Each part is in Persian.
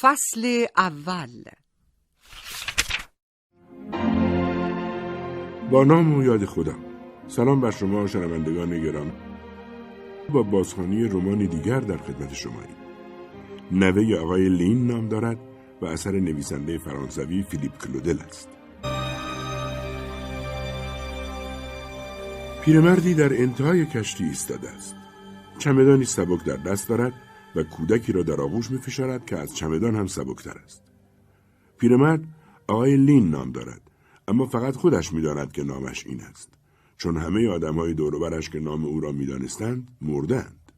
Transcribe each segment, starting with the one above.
فصل اول. با نام و یاد خودم. سلام بر شما شنوندگان گرامی. با بازخوانی رمانی دیگر در خدمت شماییم نوه آقای لین نام دارد و اثر نویسنده فرانسوی فیلیپ کلودل است. پیرمردی در انتهای کشتی ایستاده است. چمدانی سبک در دست دارد و کودکی را در آغوش می فشارد که از چمدان هم سبکتر است. پیرمرد آقای لین نام دارد اما فقط خودش می‌داند که نامش این است چون همه آدم های دوروبرش که نام او را می‌دانستند مردند.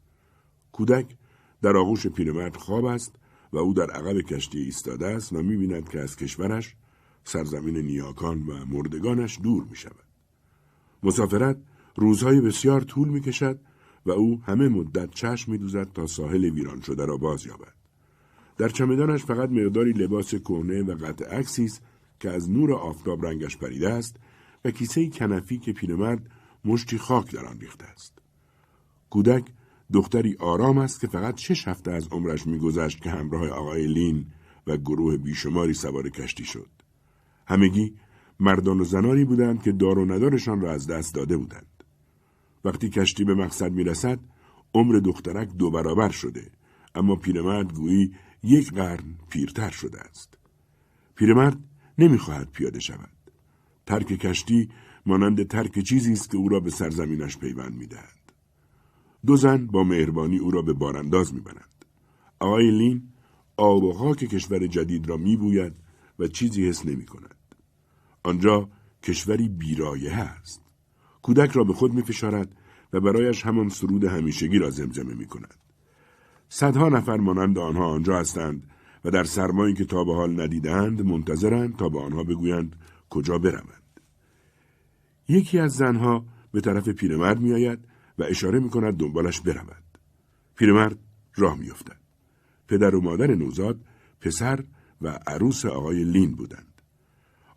کودک در آغوش پیرمرد خواب است و او در عقب کشتی ایستاده است و می‌بیند که از کشورش سرزمین نیاکان و مردگانش دور می شود. مسافرت روزهای بسیار طول می کشد و او همه مدت چشم می دوزد تا ساحل ویران شده را باز یابد. در چمدانش فقط مقداری لباس کهنه و قطع عکسی است که از نور آفتاب رنگش پریده است و کیسه کنفی که پیرمرد مشتی خاک در آن ریخته است. کودک دختری آرام است که فقط شش هفته از عمرش میگذشت که همراه آقای لین و گروه بیشماری سوار کشتی شد. همگی مردان و زنانی بودند که دار و ندارشان را از دست داده بودند. وقتی کشتی به مقصد می رسد عمر دخترک دو برابر شده اما پیرمرد گویی یک قرن پیرتر شده است. پیرمرد نمی‌خواهد پیاده شود. ترک کشتی مانند ترک چیزی است که او را به سرزمینش پیوند می‌دهد. دو زن با مهربانی او را به بارانداز می‌برند. آقای لین آب و خاک کشور جدید را میبوید و چیزی حس نمی کند. آنجا کشوری بیرایه است. کودک را به خود می فشارد و برایش همان سرود همیشگی را زمزمه می کند. صدها نفر مانند آنها آنجا هستند و در سرمایی که تا به حال ندیدند منتظرند تا به آنها بگویند کجا بروند. یکی از زنها به طرف پیرمرد می آید و اشاره می کند دنبالش برود. پیرمرد راه می افتد. پدر و مادر نوزاد پسر و عروس آقای لین بودند.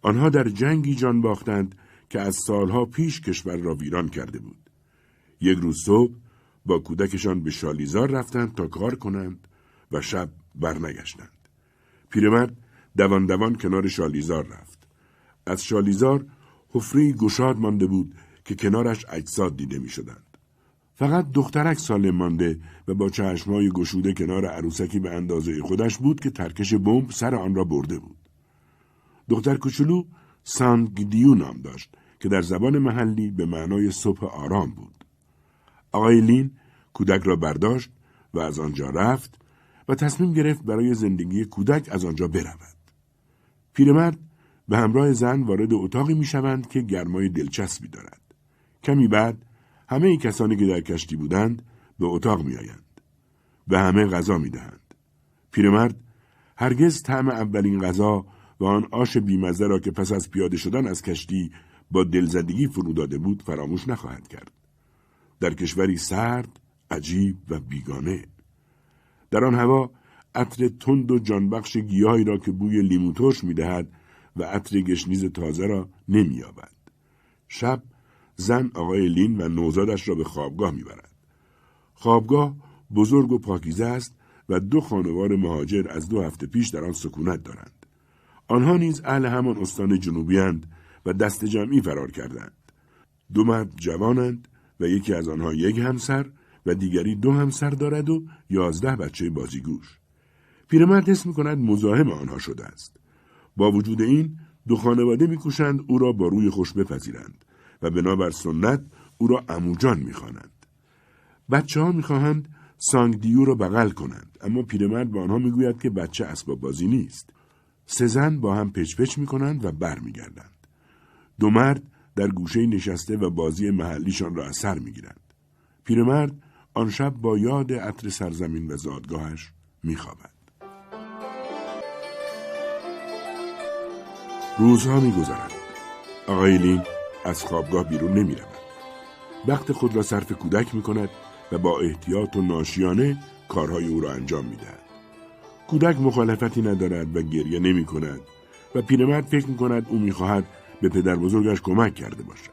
آنها در جنگی جان باختند که از سالها پیش کشور را ویران کرده بود. یک روز صبح با کودکشان به شالیزار رفتند تا کار کنند و شب برنگشتند. پیرمرد دوان دوان کنار شالیزار رفت. از شالیزار حفره گشاد مانده بود که کنارش اجساد دیده می شدند. فقط دخترک سالم مانده و با چشمای گشوده کنار عروسکی به اندازه خودش بود که ترکش بمب سر آن را برده بود. دختر کوچولو سانگدیو نام داشت که در زبان محلی به معنای صبح آرام بود. آقای لین کودک را برداشت و از آنجا رفت و تصمیم گرفت برای زندگی کودک از آنجا برود. پیرمرد به همراه زن وارد اتاقی می شوند که گرمای دلچسبی دارد. کمی بعد همه ای کسانی که در کشتی بودند به اتاق می آیند. به همه غذا می دهند. پیرمرد هرگز طعم اولین غذا و آن آش بیمزه را که پس از پیاده شدن از کشتی با دلزدگی فرو داده بود فراموش نخواهد کرد. در کشوری سرد، عجیب و بیگانه. در آن هوا عطر تند و جانبخش گیاهی را که بوی لیمو ترش می‌دهد و عطر گشنیز تازه را نمییابد. شب زن آقای لین و نوزادش را به خوابگاه می‌برد. خوابگاه بزرگ و پاکیزه است و دو خانوار مهاجر از دو هفته پیش در آن سکونت دارند. آنها نیز اهل همان استان جنوبی و دست جمعی فرار کردند. دو مرد جوانند و یکی از آنها یک همسر و دیگری دو همسر دارد و یازده بچه بازیگوش. پیرمرد حس می کند مزاحم آنها شده است. با وجود این دو خانواده میکوشند او را با روی خوش بپذیرند و بنابر سنت او را اموجان می‌خوانند. بچه ها می‌خواهند سانگ دیو را بغل کنند اما پیرمرد به آنها می‌گوید که بچه اسباب بازی نیست. سه زن با هم پچ پچ می‌کنند و برمیگردند. دو مرد در گوشه نشسته و بازی محلیشان را از سر می‌گیرند. پیرمرد آن شب با یاد عطر سرزمین و زادگاهش میخوابد. روزها میگذرند. آقای لین از خوابگاه بیرون نمی رود. وقت خود را صرف کودک می کند و با احتیاط و ناشیانه کارهای او را انجام می دهد. کودک مخالفتی ندارد و گریه نمی کند و پیرمرد فکر می کند او می خواهد به پدر بزرگش کمک کرده باشد.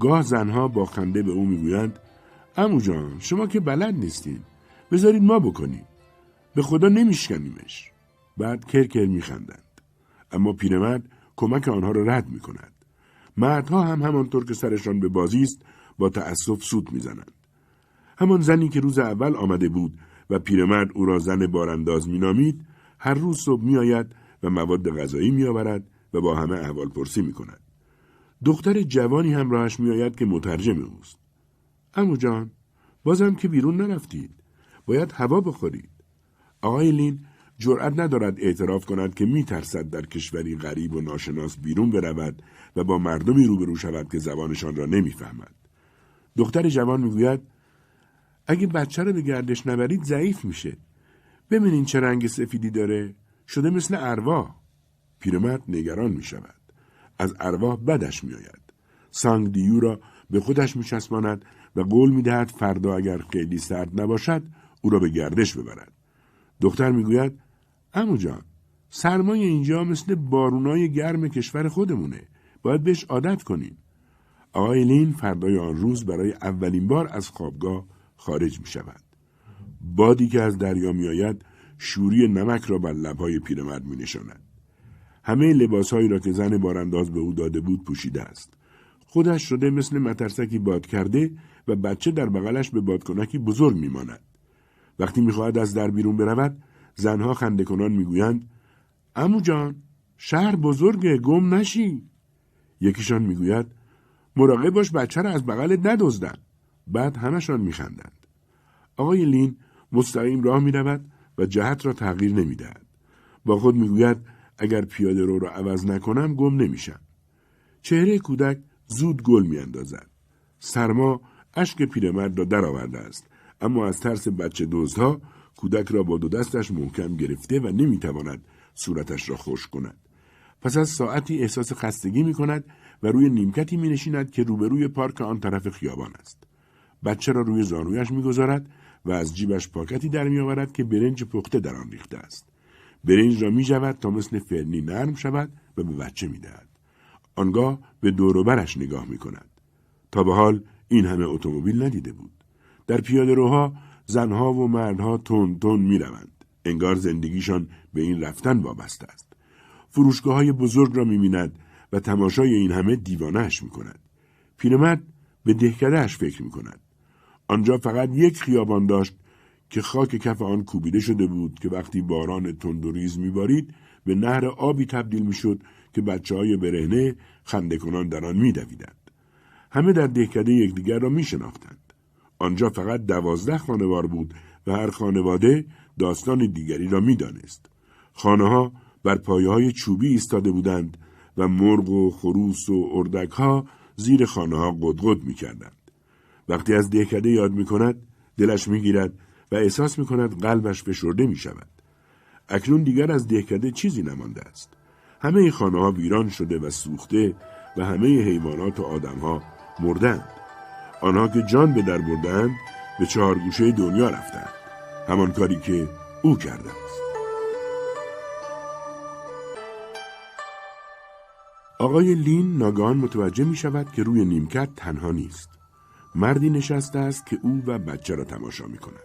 گاه زنها با خنده به او می‌گویند امو جان شما که بلد نیستین بذارید ما بکنیم به خدا نمیشکنیمش بعد کرکر میخندند اما پیرمرد کمک آنها را رد می کند. مردها هم همانطور که سرشان به بازی است با تأسف سود می‌زنند. همان زنی که روز اول آمده بود و پیرمرد او را زن بارانداز مینامید هر روز صبح میآید و مواد غذایی میآورد و با همه احوال پرسی می کند. دختر جوانی هم راهش میآید که مترجم اوست. امو جان بازم که بیرون نرفتید. باید هوا بخورید. آقای لین جرأت ندارد اعتراف کند که میترسد در کشوری غریب و ناشناس بیرون برود و با مردمی روبرو شود که زبانشان را نمی‌فهمد. دختر جوان می‌گوید اگه بچه رو به گردش نبرید ضعیف میشه. ببینین چه رنگ سفیدی داره. شده مثل ارواح. پیرمرد نگران می شود. از ارواح بدش می آید. سانگ دیو را به خودش می چسباند و قول می دهد فردا اگر خیلی سرد نباشد او را به گردش ببرد. دختر می گوید امو جان سرمای اینجا مثل بارونای گرم کشور خودمونه. باید بهش عادت کنیم. آقای لین فردای آن روز برای اولین بار از خوابگاه خارج می شود. بادی که از دریا می آید شوری نمک را بر لبهای پیرمرد می نشاند. همه لباسهایی را که زن بارانداز به او داده بود پوشیده است. خودش شده مثل مترسکی باد کرده و بچه در بغلش به بادکنکی بزرگ میماند. وقتی می‌خواهد از در بیرون برود زنها خنده کنان می‌گویند امو جان شهر بزرگه گم نشی یکیشان می‌گوید مراقب باش بچه را از بغلت ندزدن بعد همشان میخندند آقای لین مستقیم راه می‌رود و جهت را تغییر نمی‌دهد با خود می‌گوید اگر پیاده رو را عوض نکنم گم نمیشم. چهره کودک زود گل میاندازد. سرما اشک پیرمرد را درآورده است اما از ترس بچه دزدها کودک را با دو دستش محکم گرفته و نمی‌تواند صورتش را خوش کند. پس از ساعتی احساس خستگی می کند و روی نیمکتی می نشیند که روبروی پارک آن طرف خیابان است. بچه را روی زانویش می‌گذارد و از جیبش پاکتی در میآورد که برنج پخته در آن ریخته است. برنج را می جود تا مثل فرنی نرم شود و به بچه می دهد. آنگاه به دوروبرش نگاه می کند. تا به حال این همه اتومبیل ندیده بود. در پیاده روها زنها و مردها تون تون می روند. انگار زندگیشان به این رفتن وابسته است. فروشگاه های بزرگ را می بیند و تماشای این همه دیوانهش می کند. پیرمرد به دهکدهش فکر می کند. آنجا فقط یک خیابان داشت که خاک کف آن کوبیده شده بود که وقتی باران تند و ریز میبارید به نهر آبی تبدیل می‌شد که بچه های برهنه خنده کنان در آن میدویدند. همه در دهکده یکدیگر را میشناختند. آنجا فقط دوازده خانوار بود و هر خانواده داستان دیگری را می‌دانست. خانه ها بر پایه های چوبی ایستاده بودند و مرغ و خروس و اردک ها زیر خانه ها قدقد می کردند. وقتی از دهکده یاد می کند دلش می گیرد و احساس می کند قلبش فشرده می شود. اکنون دیگر از دهکده چیزی نمانده است. همه خانه ها ویران شده و سوخته و همه حیوانات و آدم ها مردند. آنها که جان به در بردند به چهار گوشه دنیا رفتند. همان کاری که او کرده است. آقای لین ناگهان متوجه می شود که روی نیمکت تنها نیست. مردی نشسته است که او و بچه را تماشا می کند.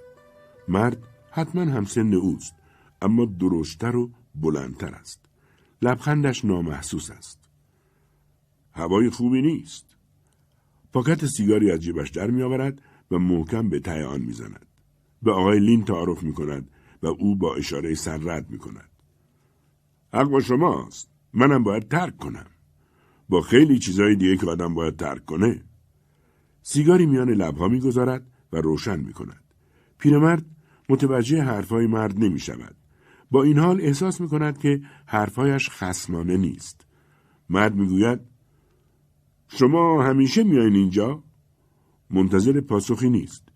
مرد حتما همسن اوست اما درشتر و بلندتر است لبخندش نامحسوس است هوای خوبی نیست پاکت سیگاری از جیبش در میآورد و محکم به ته آن می‌زند به آقای لین تعارف می کند و او با اشاره سر رد می کند. حق با شماست. منم باید ترک کنم. با خیلی چیزای دیگه که آدم باید ترک کنه. سیگاری میان لبها می‌گذارد و روشن می کند. پیرمرد متوجه حرفهای مرد نمی شود. با این حال احساس می کند که حرفهایش خسمانه نیست. مرد می گوید شما همیشه میایین اینجا؟ منتظر پاسخی نیست.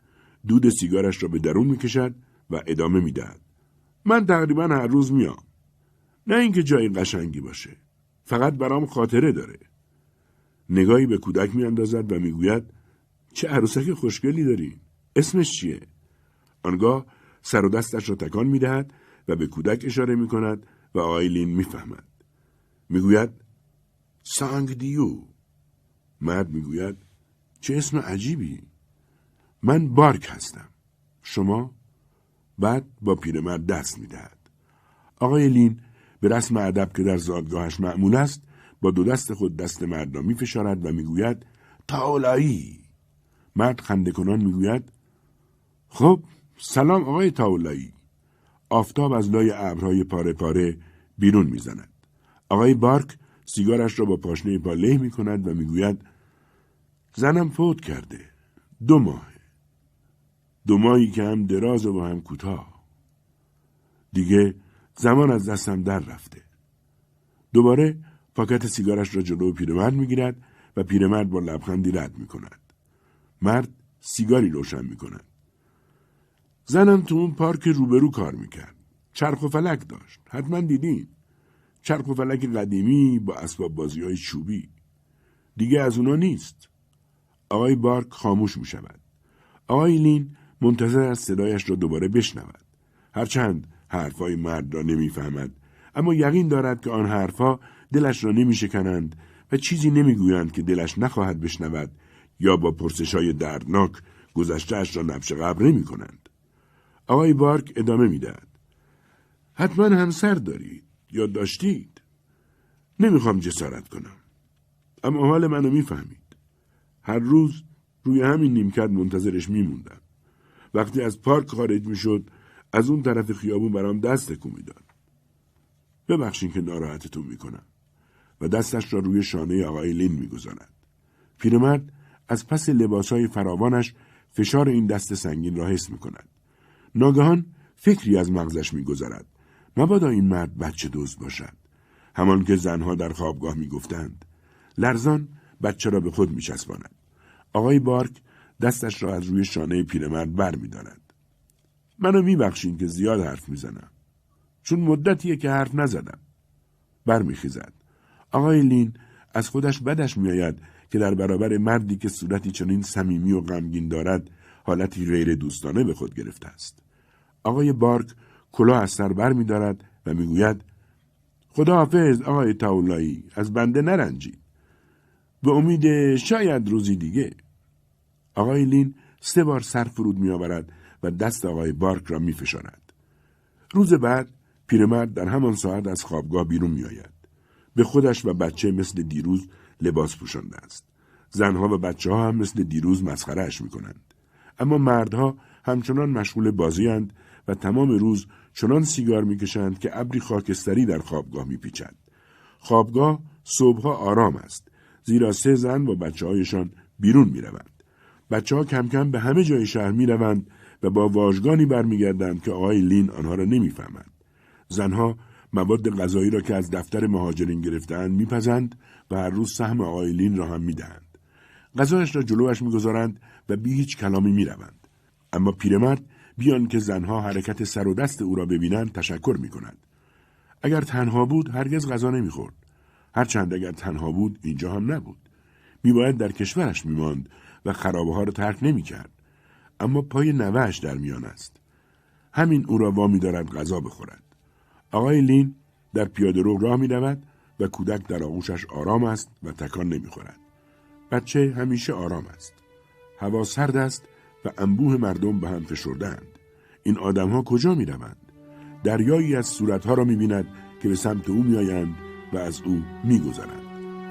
دود سیگارش را به درون می کشد و ادامه می دهد. من تقریبا هر روز میام. نه اینکه جای قشنگی باشه. فقط برام خاطره داره. نگاهی به کودک میاندازد و می‌گوید چه عروسک خوشگلی داری؟ اسمش چیه؟ آنگاه سر و دستش را تکان می دهد و به کودک اشاره می کند و آیلین می. می گوید سانگ دیو. مرد می گوید چه اسم عجیبی. من بارک هستم. شما؟ بعد با پیرمرد دست می دهد. آقای لین به رسم ادب که در زادگاهش معمول است با دو دست خود دست مرد را میفشارد و می‌گوید تاولایی مرد خنده کنان می‌گوید خب سلام آقای تاولایی آفتاب از لای ابرهای پاره پاره بیرون می‌زند. آقای بارک سیگارش را با پاشنه پا له می کند و می‌گوید زنم فوت کرده. دو ماه. دو ماهی که هم دراز و هم کوتاه. دیگه زمان از دستم در رفته. دوباره پاکت سیگارش را جلو پیرمرد می‌گیرد و پیرمرد با لبخندی رد می کند. مرد سیگاری روشن می کند. زنم تو اون پارک روبرو کار می‌کرد. چرخ و فلک داشت. حتما دیدین. چرخ و فلک قدیمی با اسباب بازی های چوبی. دیگه از اونا نیست. آقای بارک خاموش می شود. آقای لین منتظر از صدایش را دوباره بشنود. هرچند حرفای مرد را نمی‌فهمد اما یقین دارد که آن حرفها دلش را نمیشکنند و چیزی نمی‌گویند که دلش نخواهد بشنود یا با پرسش های دردناک گذشتهاش را نبش قبر نمی کنند. آقای بارک ادامه می‌دهد. حتما همسر دارید یا داشتید. نمی‌خوام جسارت کنم. اما حال منو می‌فهمید. هر روز روی همین نیمکت منتظرش میموندم. وقتی از پارک خارج می‌شد از اون طرف خیابون برام دست تکون می‌داد. ببخشین که ناراحتتون می‌کنم. و دستش را روی شانه آقای لین می‌گذارد. پیرمرد از پس لباسهای فراوانش فشار این دست سنگین را حس می کند. ناگهان فکری از مغزش میگذرد. مبادا این مرد بچه دوز باشد. همان که زنها در خوابگاه می‌گفتند. لرزان بچه را به خود میچسباند. آقای بارک دستش را از روی شانه پیرمرد بر می دارد. منو میبخشین که زیاد حرف می‌زنم. چون مدتیه که حرف نزدم. برمیخیزد. آقای لین از خودش بدش میآید که در برابر مردی که صورتی چنین صمیمی و غمگین دارد حالتی غیر دوستانه به خود گرفته است. آقای بارک کلاه از سر بر می دارد و می‌گوید خداحافظ آقای تاولایی از بنده نرنجید. به امید شاید روزی دیگه. آقای لین سه بار سر فرود می آورد و دست آقای بارک را می فشارد. روز بعد پیرمرد در همان ساعت از خوابگاه بیرون می آید. به خودش و بچه مثل دیروز لباس پوشانده است. زنها و بچه ها هم مثل دیروز مسخرهش می کنند. اما مردها همچنان مشغول بازی و تمام روز چنان سیگار می‌کشند که ابری خاکستری در خوابگاه میپیچد. خوابگاه صبحها آرام است زیرا سه زن با بچه هایشان بیرون می‌روند. بچه ها کم کم به همه جای شهر می‌روند و با واژگانی برمیگردند که آقای لین آنها را نمی‌فهمند. زنها مواد غذایی را که از دفتر مهاجرین گرفتهاند میپزند و هر روز سهم آقای لین را هم می‌دهند. غذایش را جلوش می‌گذارند و بی هیچ کلامی می‌روند. اما پیرمرد بیان که زنها حرکت سر و دست او را ببینند تشکر می کند. اگر تنها بود هرگز غذا نمی‌خورد. هرچند اگر تنها بود اینجا هم نبود. میباید در کشورش میماند و خرابه ها را ترک نمی‌کرد. اما پای نوهش در میان است. همین او را وامی دارد غذا بخورد. آقای لین در پیاده رو راه می و کودک در آغوشش آرام است و تکان نمی خورد. بچه همیشه آرام است. هوا سرد است و انبوه مردم به هم فشردند. این آدمها کجا می روند؟ دریایی از صورتها را می بیند که به سمت او می آیند و از او می گذرند.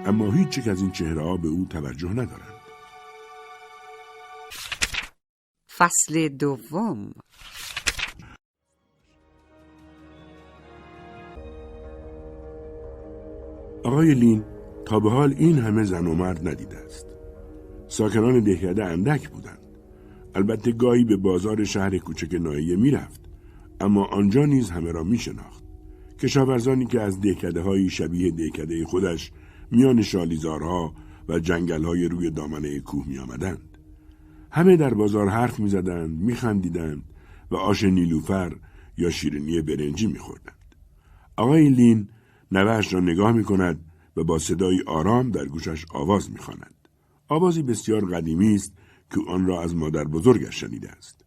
اما هیچ از این چهره ها به او توجه ندارند. فصل دوم آقای لین تا به حال این همه زن و مرد ندیده است. ساکنان دهکده اندک بودند. البته گاهی به بازار شهر کوچک نایه می‌رفت اما آنجا نیز همه را می شناخت. کشاورزانی که از دهکده های شبیه دهکده خودش میان شالیزارها و جنگل های روی دامنه کوه می آمدند. همه در بازار حرف می زدند، می خندیدند و آش نیلوفر یا شیرینی برنجی می خوردند. آقای لین نوهش را نگاه می کند و با صدایی آرام در گوشش آواز می خاند. آوازی بسیار قدیمی است که آن را از مادر بزرگش شنیده است.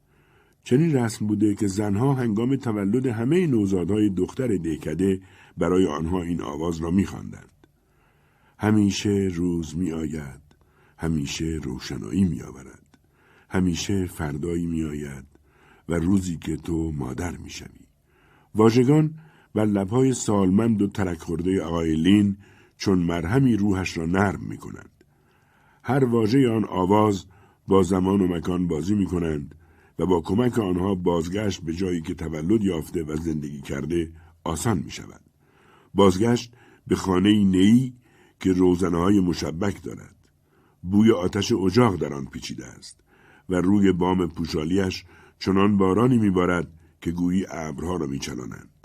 چنین رسم بوده که زنها هنگام تولد همه نوزادهای دختر دیکده برای آنها این آواز را میخواندند. همیشه روز می آید، همیشه روشنایی می آورد. همیشه فردایی می آید و روزی که تو مادر می شوی. واژگان و لبهای سالمند و ترک خورده آقای لین چون مرهمی روحش را نرم می کنند. هر واژه آن آواز با زمان و مکان بازی می کنند و با کمک آنها بازگشت به جایی که تولد یافته و زندگی کرده آسان می شود. بازگشت به خانه نیی که روزنه های مشبک دارد. بوی آتش اجاق در آن پیچیده است و روی بام پوشالیش چنان بارانی میبارد که گویی ابرها را میچلانند.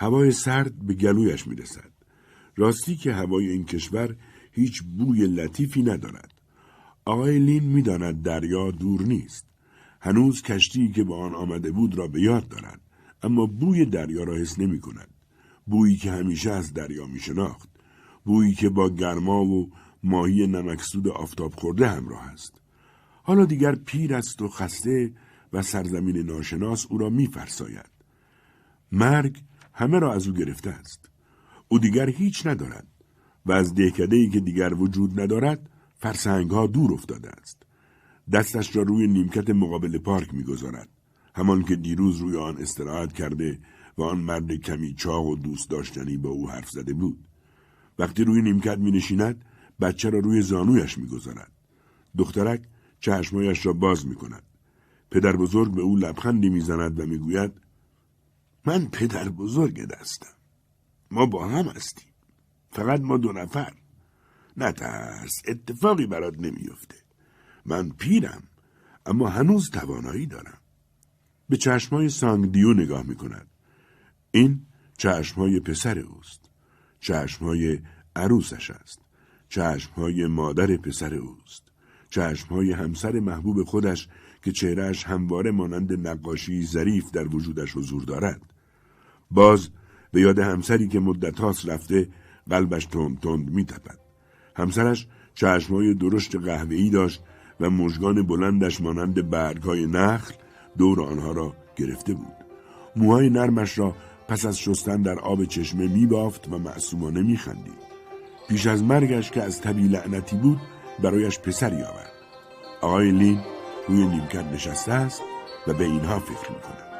هوای سرد به گلویش می‌رسد. راستی که هوای این کشور هیچ بوی لطیفی ندارد. آقای لین می‌داند دریا دور نیست. هنوز کشتی که با آن آمده بود را به یاد دارد. اما بوی دریا را حس نمی کند. بویی که همیشه از دریا می شناخت. بویی که با گرما و ماهی نمکسود آفتاب خورده همراه است. حالا دیگر پیر است و خسته و سرزمین ناشناس او را میفرساید. مرگ همه را از او گرفته است. او دیگر هیچ ندارد و از دهکده ای که دیگر وجود ندارد فرسنگ ها دور افتاده است. دستش را روی نیمکت مقابل پارک می‌گذارد. همان که دیروز روی آن استراحت کرده و آن مرد کمی چاق و دوست داشتنی با او حرف زده بود. وقتی روی نیمکت می نشیند بچه را روی زانویش می گذارد. دخترک چشمایش را باز می کند. پدر بزرگ به او لبخندی می زند و می گوید من پدر بزرگ دستم. ما با هم هستیم. فقط ما دو نفر. نترس اتفاقی برات نمیافته. من پیرم اما هنوز توانایی دارم. به چشمای سانگ دیو نگاه می کند. این چشمهای پسر اوست. چشمهای عروسش است. چشمهای مادر پسر اوست. چشمهای همسر محبوب خودش که چهرهش همواره مانند نقاشی ظریف در وجودش حضور دارد. باز به یاد همسری که مدت هاست رفته قلبش تند تند می تپد. همسرش چشمهای درشت قهوه‌ای داشت و مژگان بلندش مانند برگهای نخل دور آنها را گرفته بود. موهای نرمش را پس از شستن در آب چشمه می بافت و معصومانه می خندید. پیش از مرگش که از طبی لعنتی بود برایش پسری آورد. آقای لین روی نیمکت نشسته است و به اینها فکر می کند.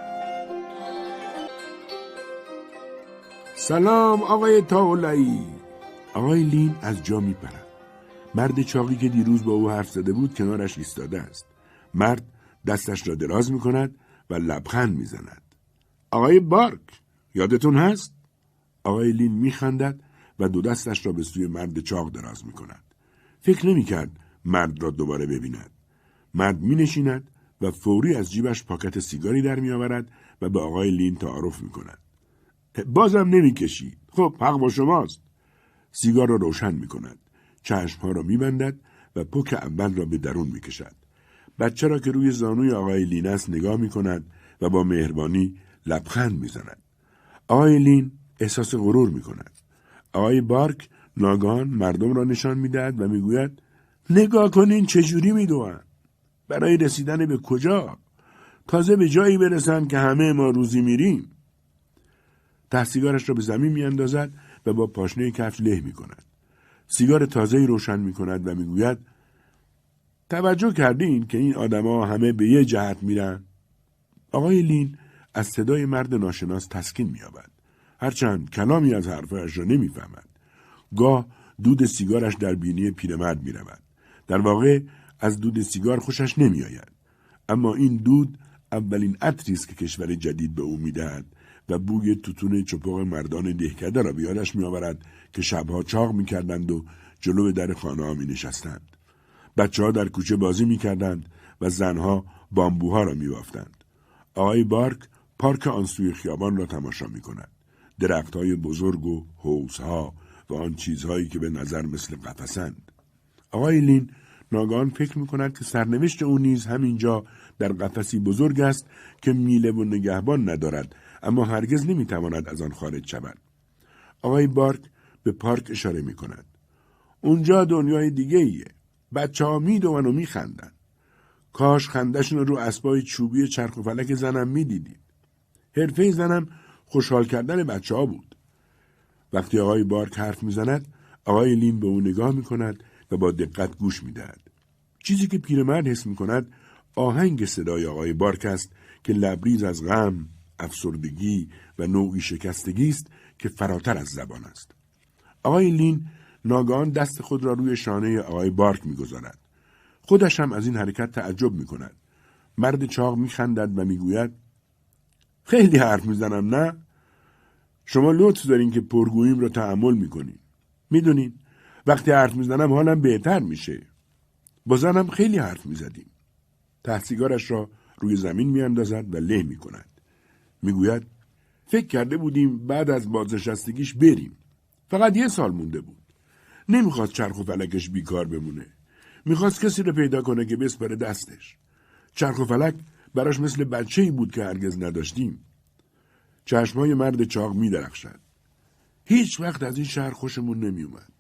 سلام آقای تاولایی آقای لین از جا می پرد. مرد چاقی که دیروز با او حرف زده بود کنارش ایستاده است. مرد دستش را دراز می کند و لبخند می زند. آقای بارک یادتون هست؟ آقای لین می خندد و دو دستش را به سوی مرد چاق دراز می کند. فکر نمی کرد مرد را دوباره ببیند. مرد می نشیند و فوری از جیبش پاکت سیگاری در می آورد و به آقای لین تعارف می کند. بازم نمی کشید. خب حق با شماست. سیگار را روشن می کند. چشمها را می بندد و پک اول را به درون می کشد. بچه را که روی زانوی آقای لین است نگاه می کند و با مهربانی لبخند می زند. آقای لین احساس غرور می کند. آقای بارک ناگان مردم را نشان می‌دهد و می‌گوید نگاه کنین چجوری می‌دوند برای رسیدن به کجا تازه به جایی برسند که همه ما روزی میریم ته سیگارش را به زمین میاندازد و با پاشنه کفش له می کند. سیگار تازه روشن می کند و می‌گوید توجه کردین که این آدما همه به یه جهت میرن؟ آقای لین از صدای مرد ناشناس تسکین مییابد. هرچند کلامی از حرفهایش را نمی‌فهمد گاه دود سیگارش در بینی پیرمرد می رود. در واقع از دود سیگار خوشش نمی آید. اما این دود اولین عطری است که کشور جدید به او می‌دهد و بوی توتون چپاق مردان دهکده را بیادش می آورد که شبها چاق می کردند و جلو در خانه ها می نشستند. بچه ها در کوچه بازی می کردند و زنها بامبوها را می بافتند. آقای بارک پارک آنسوی خیابان را تماشا می کند. درختهای بزرگ و حوزها و آن چیزهایی که به نظر مثل قفسند. آقای لین ناگان فکر می کند که سرنوشت او نیز همینجا در قفسی بزرگ است که میله و نگهبان ندارد اما هرگز نمی‌تواند از آن خارج شود. آقای بارک به پارک اشاره می کند. اونجا دنیای دیگه ایه. بچه ها می و می خندن. کاش خندشون رو اسبای چوبی چرخ و فلک زنم می دیدید. حرفه زنم خوشحال کردن بچه ها بود. وقتی آقای بارک حرف می‌زند آقای لین به او نگاه می کند و با دقت گوش می دهد. چیزی که پیرمرد حس می کند آهنگ صدای آقای بارک است که لبریز از غم، افسردگی و نوعی شکستگی است که فراتر از زبان است. آقای لین ناگهان دست خود را روی شانه آقای بارک می‌گذارد. خودش هم از این حرکت تعجب می کند. مرد چاق می خندد و می‌گوید خیلی حرف می‌زنم نه؟ شما لطف دارین که پرگوییم را تحمل می‌کنین. می‌دونین وقتی حرف می‌زنم حالم بهتر میشه. با زنم خیلی حرف می‌زدیم. تحصیگارش را روی زمین میاندازد و له می‌کند. می‌گوید فکر کرده بودیم بعد از بازنشستگیش بریم. فقط یه سال مونده بود. نمی‌خواست چرخ و فلکش بیکار بمونه. می‌خواست کسی رو پیدا کنه که بسپره دستش. چرخ و فلک براش مثل بچه ای بود که هرگز نداشتیم. چشمای مرد چاق می درخشد. هیچ وقت از این شهر خوشمون نمی اومد.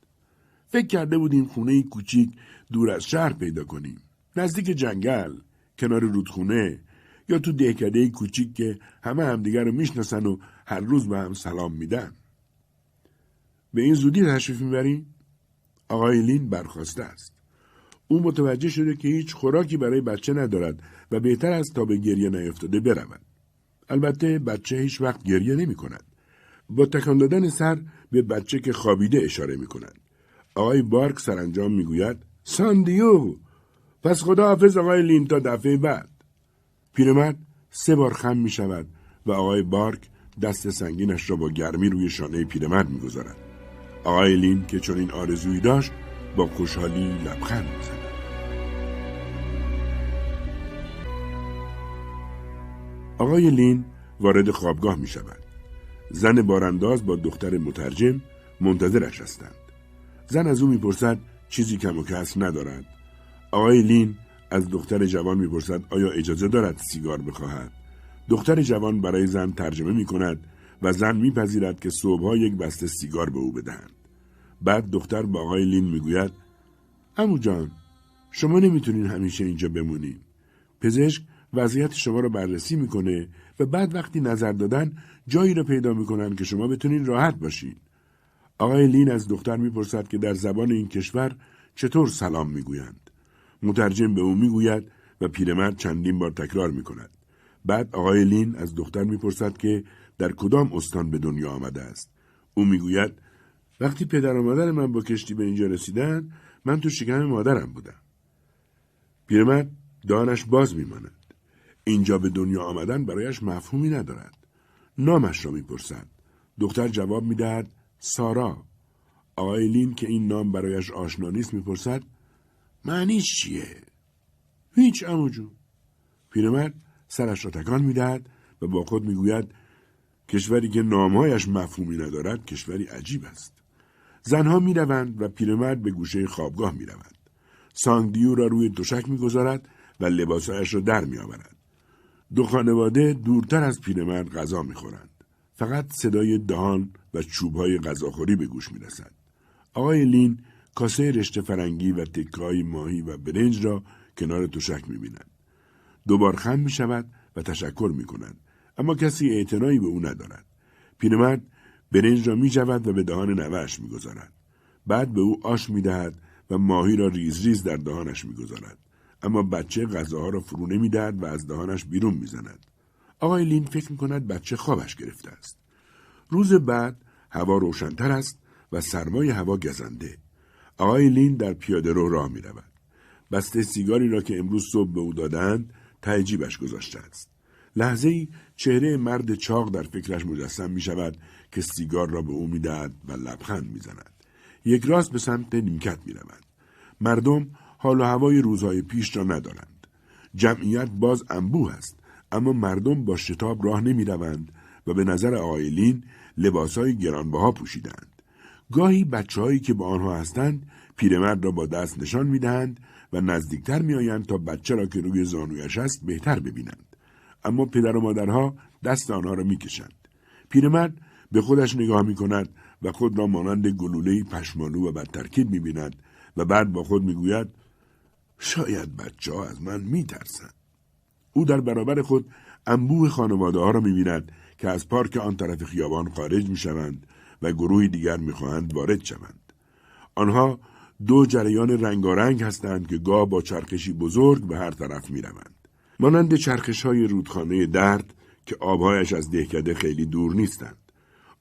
فکر کرده بودیم خونه کوچیک دور از شهر پیدا کنیم. نزدیک جنگل، کنار رودخونه یا تو دهکده کوچیک که همه همدیگر رو می‌شناسن و هر روز به هم سلام میدن. به این زودی تشریف می‌بریم؟ آقای لین برخواسته است. او متوجه شده که هیچ خوراکی برای بچه ندارد و بهتر است تا به گریه نیفتاده برود. البته بچه هیچ وقت گریه نمی کند. با تکان دادن سر به بچه که خوابیده اشاره می کند. آقای بارک سرانجام می گوید ساندیو پس خدا حافظ آقای لین تا دفعه بعد. پیرمرد سه بار خم می شود و آقای بارک دست سنگینش را با گرمی روی شانه پیرمرد می گذارد. آقای لین که چون این آرزویی داشت با خوشحالی لبخند می آقای لین وارد خوابگاه می شود. زن بارانداز با دختر مترجم منتظرش هستند. زن از او می‌پرسد چیزی کم و کس ندارد. آقای لین از دختر جوان می‌پرسد آیا اجازه دارد سیگار بخواهد. دختر جوان برای زن ترجمه می کند و زن میپذیرد که صبحها یک بسته سیگار به او بدهند. بعد دختر با آقای لین می‌گوید امو جان شما نمی‌تونین همیشه اینجا بمونین. پزشک وضعیت شما را بررسی می‌کنه و بعد وقتی نظر دادن جایی را پیدا می‌کنن که شما بتونین راحت باشین. آقای لین از دختر می‌پرسد که در زبان این کشور چطور سلام می‌گویند. مترجم به او می‌گوید و پیرمرد چندین بار تکرار می‌کند. بعد آقای لین از دختر می‌پرسد که در کدام استان به دنیا آمده است. او می‌گوید وقتی پدر و مادر من با کشتی به اینجا رسیدن من تو شکم مادرم بودم. پیرمرد دانش باز میماند. اینجا به دنیا آمدن برایش مفهومی ندارد. نامش را می‌پرسد. دختر جواب می‌دهد سارا. آقای لین که این نام برایش آشنا نیست می‌پرسد معنیش چیه؟ هیچ اموجو. پیرمرد سرش را تکان می‌دهد و با خود می‌گوید کشوری که نامهایش مفهومی ندارد کشوری عجیب است. زنها می‌روند و پیرمرد به گوشه خوابگاه می‌روند. سانگدیو را روی تشک می‌گذارد و لباسهایش را در میآورد. دو خانواده دورتر از پیرمرد غذا می‌خورند. فقط صدای دهان و چوبهای غذاخوری به گوش می‌رسد. آقای لین کاسه رشته فرنگی و تکای ماهی و برنج را کنار تشک می‌بیند. دوبار خم می شود و تشکر می کند. اما کسی اعتنایی به او ندارد. پیرمرد برنج را می جود و به دهان نوهش می گذارد. بعد به او آش می دهد و ماهی را ریز ریز در دهانش می گذارد. اما بچه غذاها را فرو نمی‌دهد و از دهانش بیرون می‌زند آقای لین فکر می‌کند بچه خوابش گرفته است روز بعد هوا روشنتر است و سرمای هوا گزنده آقای لین در پیاده رو راه می‌رود بسته سیگاری را که امروز صبح به او دادند تعجیبش گذاشته است لحظه ای چهره مرد چاق در فکرش مجسم می شود که سیگار را به او می‌دهد و لبخند می‌زند یک راست به سمت نیمکت می رود. مردم حال و هوای روزهای پیش را ندارند. جمعیت باز انبوه است اما مردم با شتاب راه نمی روند و به نظر آیلین لباسهای گرانبها پوشیدند. گاهی بچههایی که با آنها هستند پیرمرد را با دست نشان می‌دهند و نزدیکتر میآیند تا بچه را که روی زانویش است بهتر ببینند اما پدر و مادرها دست آنها را می‌کشند پیرمرد به خودش نگاه می کند و خود را مانند گلوله پشمالو و بدترکیب می بیند و بعد با خود می‌گوید شاید بچه ها از من میترسند. او در برابر خود انبوه خانواده ها را می‌بیند که از پارک آن طرف خیابان خارج می‌شوند و گروهی دیگر می‌خواهند وارد شوند. آنها دو جریان رنگارنگ هستند که گاه با چرخشی بزرگ به هر طرف می‌روند. مانند چرخش های رودخانه درد که آبهایش از دهکده خیلی دور نیستند.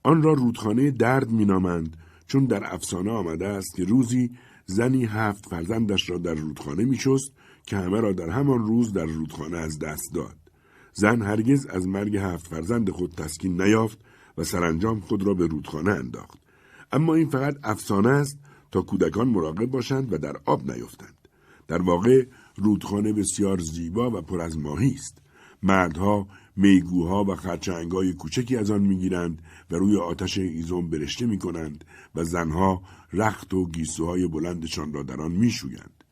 آن را رودخانه درد مینامند چون در افسانه آمده است که روزی زنی هفت فرزندش را در رودخانه میشست که همه را در همان روز در رودخانه از دست داد. زن هرگز از مرگ هفت فرزند خود تسکین نیافت و سرانجام خود را به رودخانه انداخت. اما این فقط افسانه است تا کودکان مراقب باشند و در آب نیفتند. در واقع رودخانه بسیار زیبا و پر از ماهی است. مردها میگوها و خرچنگای کوچکی از آن می‌گیرند و روی آتش ایزوم برشته می کنند و زنها رخت و گیسوهای بلندشان را در آن میشویند.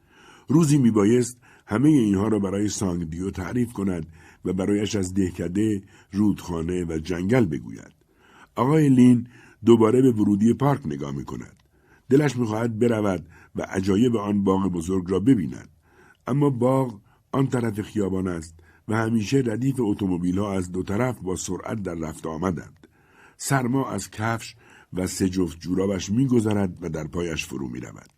روزی میبایست همه اینها را برای سانگدیو تعریف کند و برایش از دهکده، رودخانه و جنگل بگوید. آقای لین دوباره به ورودی پارک نگاه می کند. دلش می‌خواهد برود و عجایب آن باغ بزرگ را ببیند. اما باغ آن طرف خیابان است و همیشه ردیف اتومبیل ها از دو طرف با سرعت در رفت آمدند. سرما از کفش و سه جفت جورابش میگذرد و در پایش فرو می رود.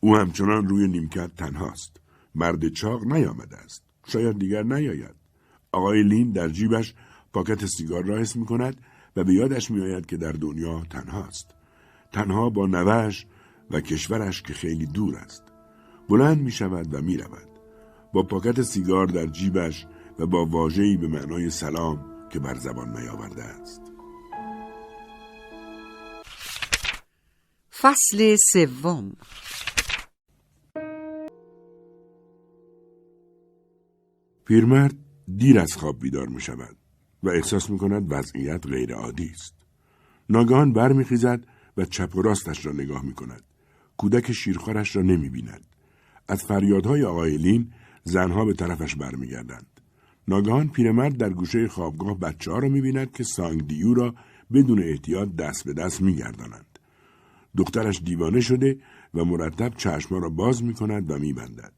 او همچنان روی نیمکت تنهاست. مرد چاق نیامده است. شاید دیگر نیاید. آقای لین در جیبش پاکت سیگار را حس می کند و به یادش می آید که در دنیا تنهاست. تنها با نوش و کشورش که خیلی دور است. بلند می شود و می رود. با پاکت سیگار در جیبش و با واجهی به معنای سلام که بر زبان نیاورده است. فصل سوم پیرمرد دیر از خواب بیدار می شود و احساس می کند وضعیت غیر عادی است. ناگهان برمیخیزد و چپ و راستش را نگاه می کند. کودک شیرخوارش را نمی بیند. از فریادهای آقای لین زنها به طرفش برمیگردند. ناگهان پیرمرد در گوشه خوابگاه بچه ها را می بیند که سانگ دیو را بدون احتیاط دست به دست می گردانند. دخترش دیوانه شده و مرتب چشما را باز می کند و می بندد.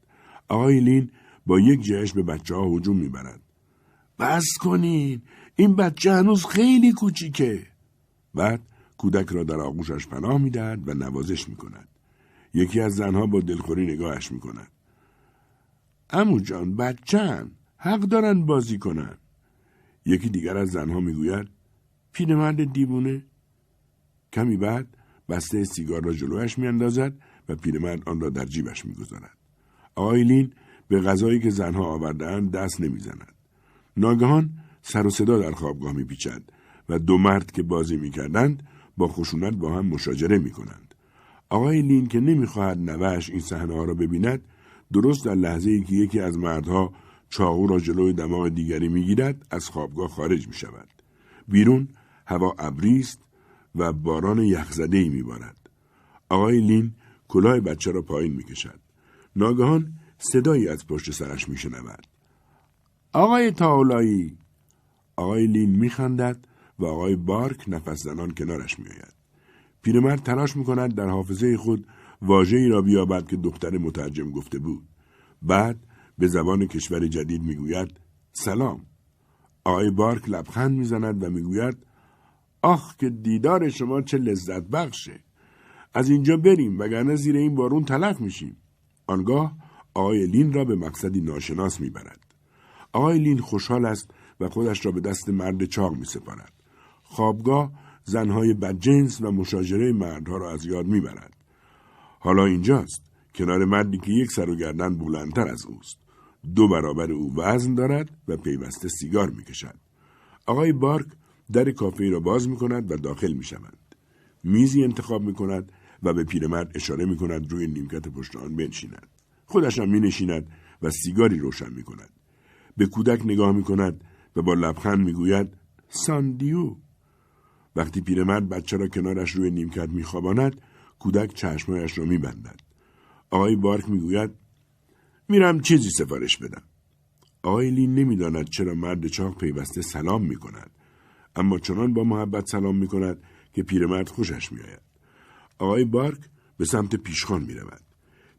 آقای با یک جهش به بچه ها هجوم می برد. بس کنین این بچه هنوز خیلی کوچیکه بعد کودک را در آغوشش پناه می دهد و نوازش می کند. یکی از زنها با دلخوری نگاهش می کند. امو جان بچن حق دارن بازی کنن. یکی دیگر از زنها می‌گوید پیرمرد دیوونه کمی بعد بسته سیگار را جلویش میاندازد و پیرمرد آن را در جیبش می‌گذارد آیلین به غذایی که زنها آوردهاند دست نمی‌زند ناگهان سر و صدا در خوابگاه میپیچد و دو مرد که بازی می‌کردند با خشونت با هم مشاجره می‌کنند آقای لین که نمی‌خواهد نوهش این صحنه ها را ببیند درست در لحظه ای که یکی از مردها چاقو را جلوی دماغ دیگری می‌گیرد از خوابگاه خارج می شود. بیرون هوا ابری است و باران یخزده ای میبارد. آقای لین کلاه بچه را پایین می‌کشد. ناگهان صدایی از پشت سرش میشنود. آقای تاولایی آقای لین میخندد و آقای بارک نفس زنان کنارش میآید. پیرمرد تلاش می‌کند در حافظه خود واژه‌ای را بیابد که دختر مترجم گفته بود. بعد به زبان کشور جدید می‌گوید سلام. آقای بارک لبخند می‌زند و می‌گوید آخ که دیدار شما چه لذت بخشه. از اینجا بریم وگرنه زیر این بارون تلف میشیم. آنگاه آقای لین را به مقصدی ناشناس می‌برد. آقای لین خوشحال است و خودش را به دست مرد چاق می سپارد. خوابگاه زنهای بدجنس و مشاجره مردها را از یاد می‌برد. حالا اینجاست کنار مردی که یک سر و گردن بلندتر از اوست. دو برابر او وزن دارد و پیوسته سیگار می‌کشد. آقای بارک در کافه را باز می کند و داخل می شود. میزی انتخاب می کند و به پیرمرد اشاره می کند روی نیمکت پشت آن بنشیند. خودش هم می نشیند و سیگاری روشن می کند. به کودک نگاه می کند و با لبخند می گوید ساندیو. وقتی پیرمرد بچه را کنارش روی نیمکت می خواباند کودک چشمایش را می بندد. آقای بارک می گوید میرم چیزی سفارش بدم. آقای لین نمی‌داند چرا مرد چاق پیوسته سلام می کند. اما چنان با محبت سلام می کند که پیرمرد خوشش می آید. آقای بارک به سمت پیشخان می رود.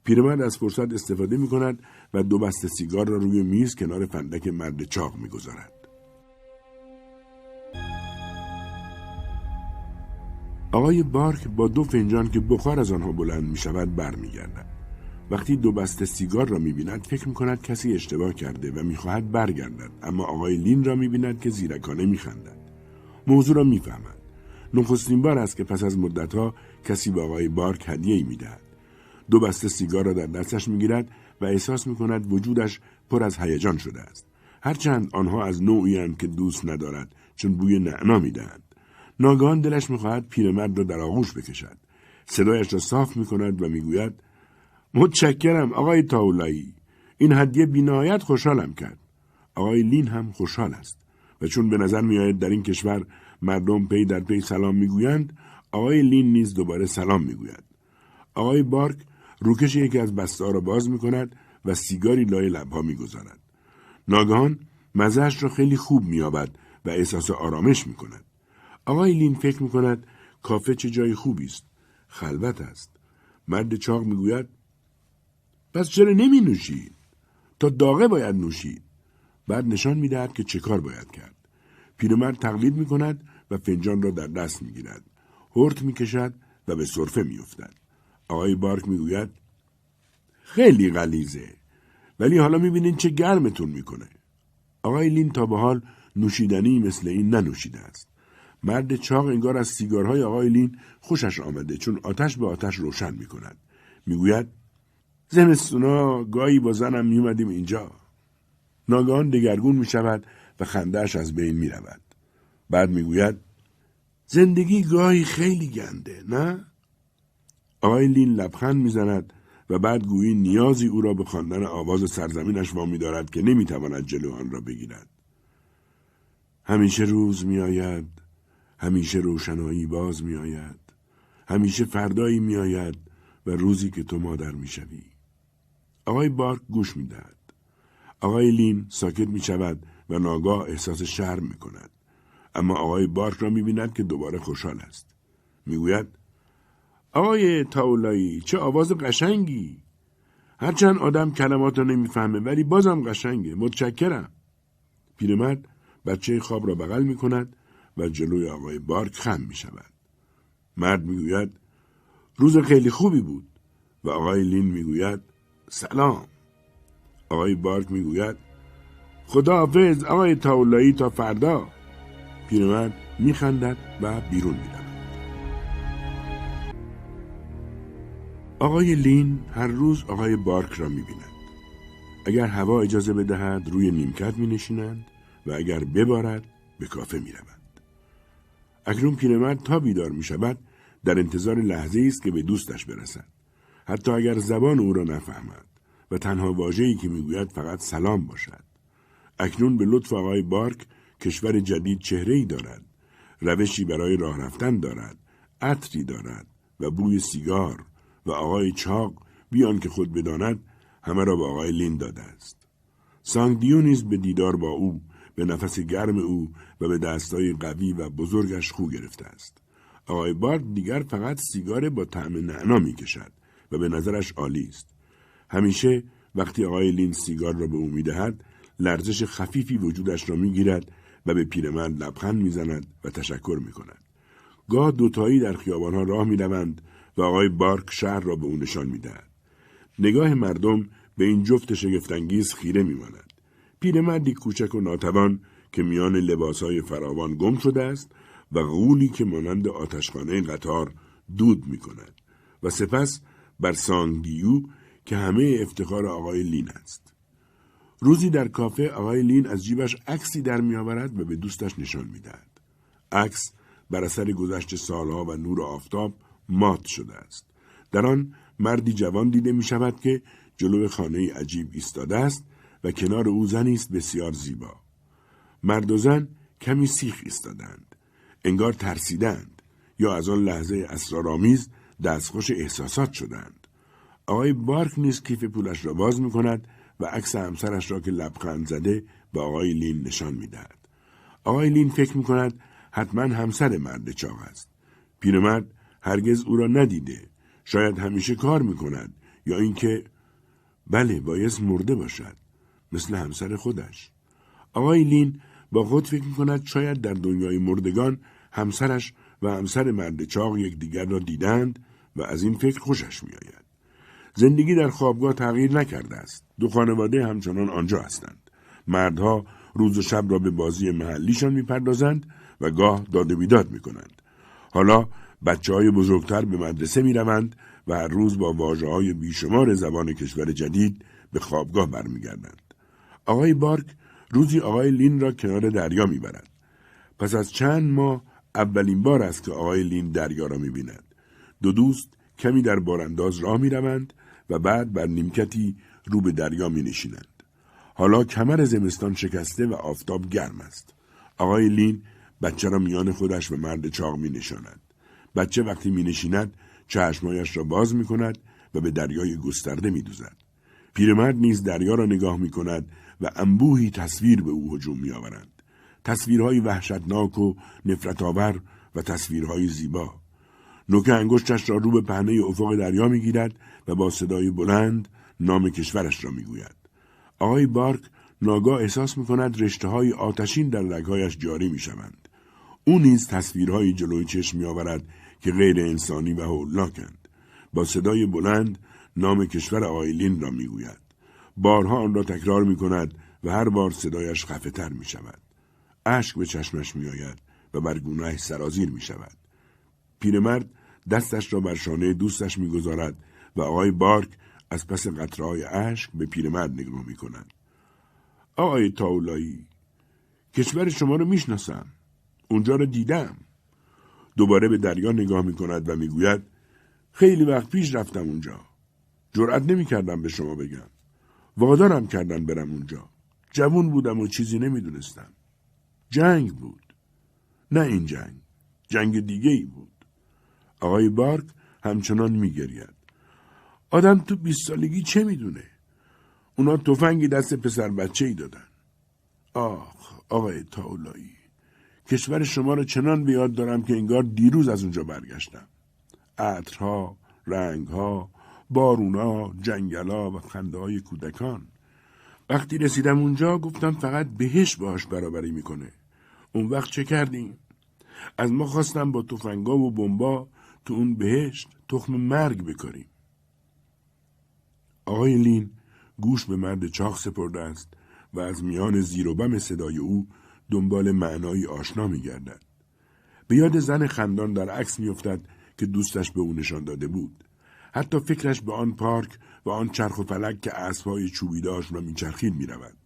پیرمرد از فرصت استفاده می کند و دو بسته سیگار را روی میز کنار فندک مرد چاق می گذارد. آقای بارک با دو فنجان که بخار از آنها بلند می شود بر می گردد. وقتی دو بسته سیگار را می‌بیند فکر می‌کند کسی اشتباه کرده و می‌خواهد برگردد اما آقای لین را می‌بیند که زیرکانه میخندد موضوع را می‌فهمد نخستین بار است که پس از مدتها کسی به آقای بارک هدیه ای می‌دهد دو بسته سیگار را در دستش می‌گیرد و احساس می‌کند وجودش پر از هیجان شده است. هرچند آنها از نوعی که دوست ندارد چون بوی نعنا می‌دهند. ناگهان دلش می‌خواهد پیرمرد را در آغوش بکشد. صدایش را صاف می‌کند و می‌گوید متشکرم آقای تاولایی این هدیه بینهایت خوشحالم کرد. آقای لین هم خوشحال است و چون به نظر میآید در این کشور مردم پی در پی سلام می‌گویند آقای لین نیز دوباره سلام می‌گوید. آقای بارک روکش یکی از بسته را باز می کند و سیگاری لای لبها می‌گذارد ناگهان مزهش را خیلی خوب مییابد و احساس آرامش می کند. آقای لین فکر می کند کافه چه جای خوبی است. خلوت است. مرد چاق می‌گوید پس چرا نمی نوشید؟ تا داغه باید نوشید. بعد نشان می دهد که چه کار باید کرد. پیرمرد تقلید می کند و فنجان را در دست می گیرد. هرت می کشد و به صرفه می افتد. آقای بارک می گوید خیلی غلیزه ولی حالا می بینید چه گرمتون می‌کنه. آقای لین تا به حال نوشیدنی مثل این ننوشیده است. مرد چاق انگار از سیگارهای آقای لین خوشش آمده چون آتش به آتش روشن می کند. می‌گوید زمستونا گاهی با زنم میومدیم اینجا. ناگهان دگرگون می شود و خندهش از بین می رود. بعد می‌گوید زندگی گاهی خیلی گنده نه؟ آقای لین لبخند می‌زند و بعد گویی نیازی او را به خواندن آواز سرزمینش وامی دارد که نمی‌تواند جلو آن را بگیرد. همیشه روز میآید همیشه روشنایی باز میآید همیشه فردایی میآید و روزی که تو مادر می‌شوی آقای بارک گوش می‌دهد آقای لین ساکت می شود و ناگاه احساس شرم می کند. اما آقای بارک را می بیند که دوباره خوشحال است. می گوید آقای تاولایی چه آواز قشنگی هرچند آدم کلمات را نمی‌فهمه ولی بازم قشنگه متشکرم پیرمرد بچه خواب را بغل می کند و جلوی آقای بارک خم می شود. مرد می گوید روز خیلی خوبی بود و آقای لین می گوید سلام. آقای بارک می گوید خدا حافظ آقای تاولایی تا فردا. پیرمرد می خندد و بیرون می آقای لین هر روز آقای بارک را می بیند. اگر هوا اجازه بدهد روی نیمکت می نشینند و اگر ببارد به کافه می روند. اکنون پیرمرد تا بیدار می شود در انتظار لحظه است که به دوستش برسد. حتی اگر زبان او را نفهمد و تنها واجهی که می‌گوید فقط سلام باشد. اکنون به لطف آقای بارک کشور جدید چهره ای دارد. روشی برای راه رفتن دارد. عطری دارد و بوی سیگار و آقای چاق بیان که خود بداند همه را به آقای لین داده است. سانگ نیز به دیدار با او به نفس گرم او و به دستای قوی و بزرگش خو گرفته است. آقای بارک دیگر فقط سیگار با طعم نعنا می کشد و به نظرش عالی است. همیشه وقتی آقای لین سیگار را به او می دهد، لرزش خفیفی وجودش را می گیرد و به پیرمرد لبخند می زند و تشکر می کند. گاه دوتایی در خیابانها راه می روند و آقای بارک شهر را به او نشان می دهد. نگاه مردم به این جفت شگفتانگیز خیره می ماند. پیرمردی کوچک و ناتوان که میان لباسهای فراوان گم شده است و غولی که مانند آتشخانه قطار دود می کند و سپس بر سانگیو که همه افتخار آقای لین است. روزی در کافه آقای لین از جیبش عکسی در میآورد و به دوستش نشان می‌دهد. عکس بر اثر گذشت سالها و نور آفتاب مات شده است. در آن مردی جوان دیده می شود که جلو خانه عجیب ایستاده است و کنار او زنی است بسیار زیبا. مرد و زن کمی سیخ ایستادند. انگار ترسیدند یا از آن لحظه اسرارآمیز دستخوش احساسات شدند. آقای بارک نیز کیف پولش را باز می کند و عکس همسرش را که لبخند زده به آقای لین نشان می دهد. آقای لین فکر می کند حتما همسر مرد چاق است. پیرمرد هرگز او را ندیده. شاید همیشه کار می کند یا اینکه بله بایست مرده باشد. مثل همسر خودش. آقای لین با خود فکر می کند شاید در دنیای مردگان همسرش و همسر مرد چاق یکدیگر را دیدند و از این فکر خوشش می آید. زندگی در خوابگاه تغییر نکرده است. دو خانواده همچنان آنجا هستند. مردها روز و شب را به بازی محلیشان می‌پردازند و گاه داده بیداد می‌کنند. حالا بچه های بزرگتر به مدرسه می روند و هر روز با واجه های بیشمار زبان کشور جدید به خوابگاه برمیگردند. آقای بارک روزی آقای لین را کنار دریا می‌برد. پس از چند ماه اولین بار است که آقای لین دریا را می‌بیند. دو دوست کمی در بارانداز راه می‌روند و بعد بر نیمکتی رو به دریا می نشینند. حالا کمر زمستان شکسته و آفتاب گرم است. آقای لین بچه را میان خودش و مرد چاق می نشاند. بچه وقتی می نشیند چشمایش را باز می کند و به دریای گسترده می دوزد. پیرمرد نیز دریا را نگاه می کند و انبوهی تصویر به او هجوم می آورند. تصویرهای وحشتناک و نفرت آور و تصویرهای زیبا. نوک انگشتش را رو به پهنه افق دریا می گیرد و با صدای بلند نام کشورش را می گوید. آقای بارک ناگاه احساس می کند رشته های آتشین در رگهایش جاری می شوند. او نیز تصویرهایی جلوی چشم می آورد که غیر انسانی و هولناکند. با صدای بلند نام کشور آیلین را می گوید. بارها آن را تکرار می کند و هر بار صدایش خفه تر می شود. اشک به چشمش می آید و بر گناه سرازیر می شود. پیرمرد دستش را بر شانه دوستش می گذارد و آقای بارک از پس قطرهای اشک به پیرمرد نگاه می کند. آقای تاولایی کشور شما رو می‌شناسم. اونجا رو دیدم. دوباره به دریا نگاه می کند و می‌گوید خیلی وقت پیش رفتم اونجا. جرأت نمی کردم به شما بگم. وادارم کردن برم اونجا. جوون بودم و چیزی نمی‌دونستم. جنگ بود. نه این جنگ. جنگ دیگه ای بود. آقای بارک همچنان میگرید. آدم تو بیست سالگی چه می‌دونه؟ اونا تفنگی دست پسر بچه ای دادن. آخ آقای تاولایی کشور شما رو چنان به یاد دارم که انگار دیروز از اونجا برگشتم. عطرها، رنگها، بارونا، جنگلا و خنده های کودکان. وقتی رسیدم اونجا گفتم فقط بهش باش برابری می‌کنه. اون وقت چه کردیم؟ از ما خواستم با تفنگا و بمبا تو اون بهشت تخم مرگ بکاریم. آقای لین گوش به مرد چاق سپرده است و از میان زیر و بم صدای او دنبال معنایی آشنا میگردد. به یاد زن خندان در عکس میافتد که دوستش به او نشان داده بود. حتی فکرش به آن پارک و آن چرخ و فلک که اسبهای چوبی داشت و میچرخید می‌رود.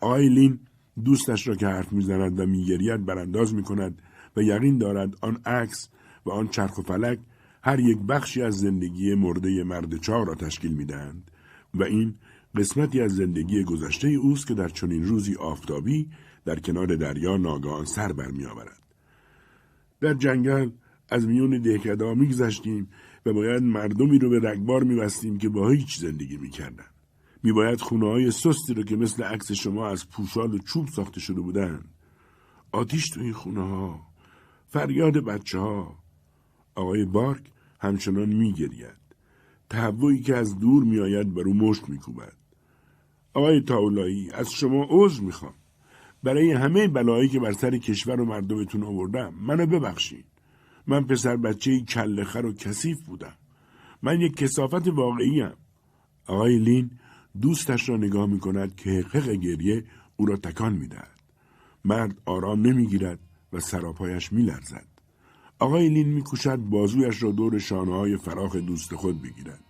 آقای لین دوستش را که حرف می‌زند و میگرید برانداز می‌کند و یقین دارد آن عکس و آن چرخ و فلک هر یک بخشی از زندگی مرده مرد چهار را تشکیل می‌دهند و این قسمتی از زندگی گذشته اوست که در چنین روزی آفتابی در کنار دریا ناگهان سر برمیآورد. در جنگل از میون دهکدا میگذشتیم و باید مردمی رو به رگبار میبستیم که با هیچ زندگی می‌کردن میباید خونه های سستی رو که مثل عکس شما از پوشال و چوب ساخته شده بودن آتیش تو این خونه ها فریاد بچه ها آقای بارک همچنان میگرید. تهوعی که از دور میآید بر او مشت میکوبد. آقای تاولایی از شما عذر می‌خوام. برای همه بلایی که بر سر کشور و مردمتون آوردم منو ببخشید من پسر بچه کله خر و کثیف بودم من یک کسافت واقعی ام. آقای لین دوستش را نگاه می کند که حقق گریه او را تکان می دهد. مرد آرام نمی گیرد و سراپایش می لرزد. آقای لین می کشد بازویش را دور شانه های فراخ دوست خود بگیرد.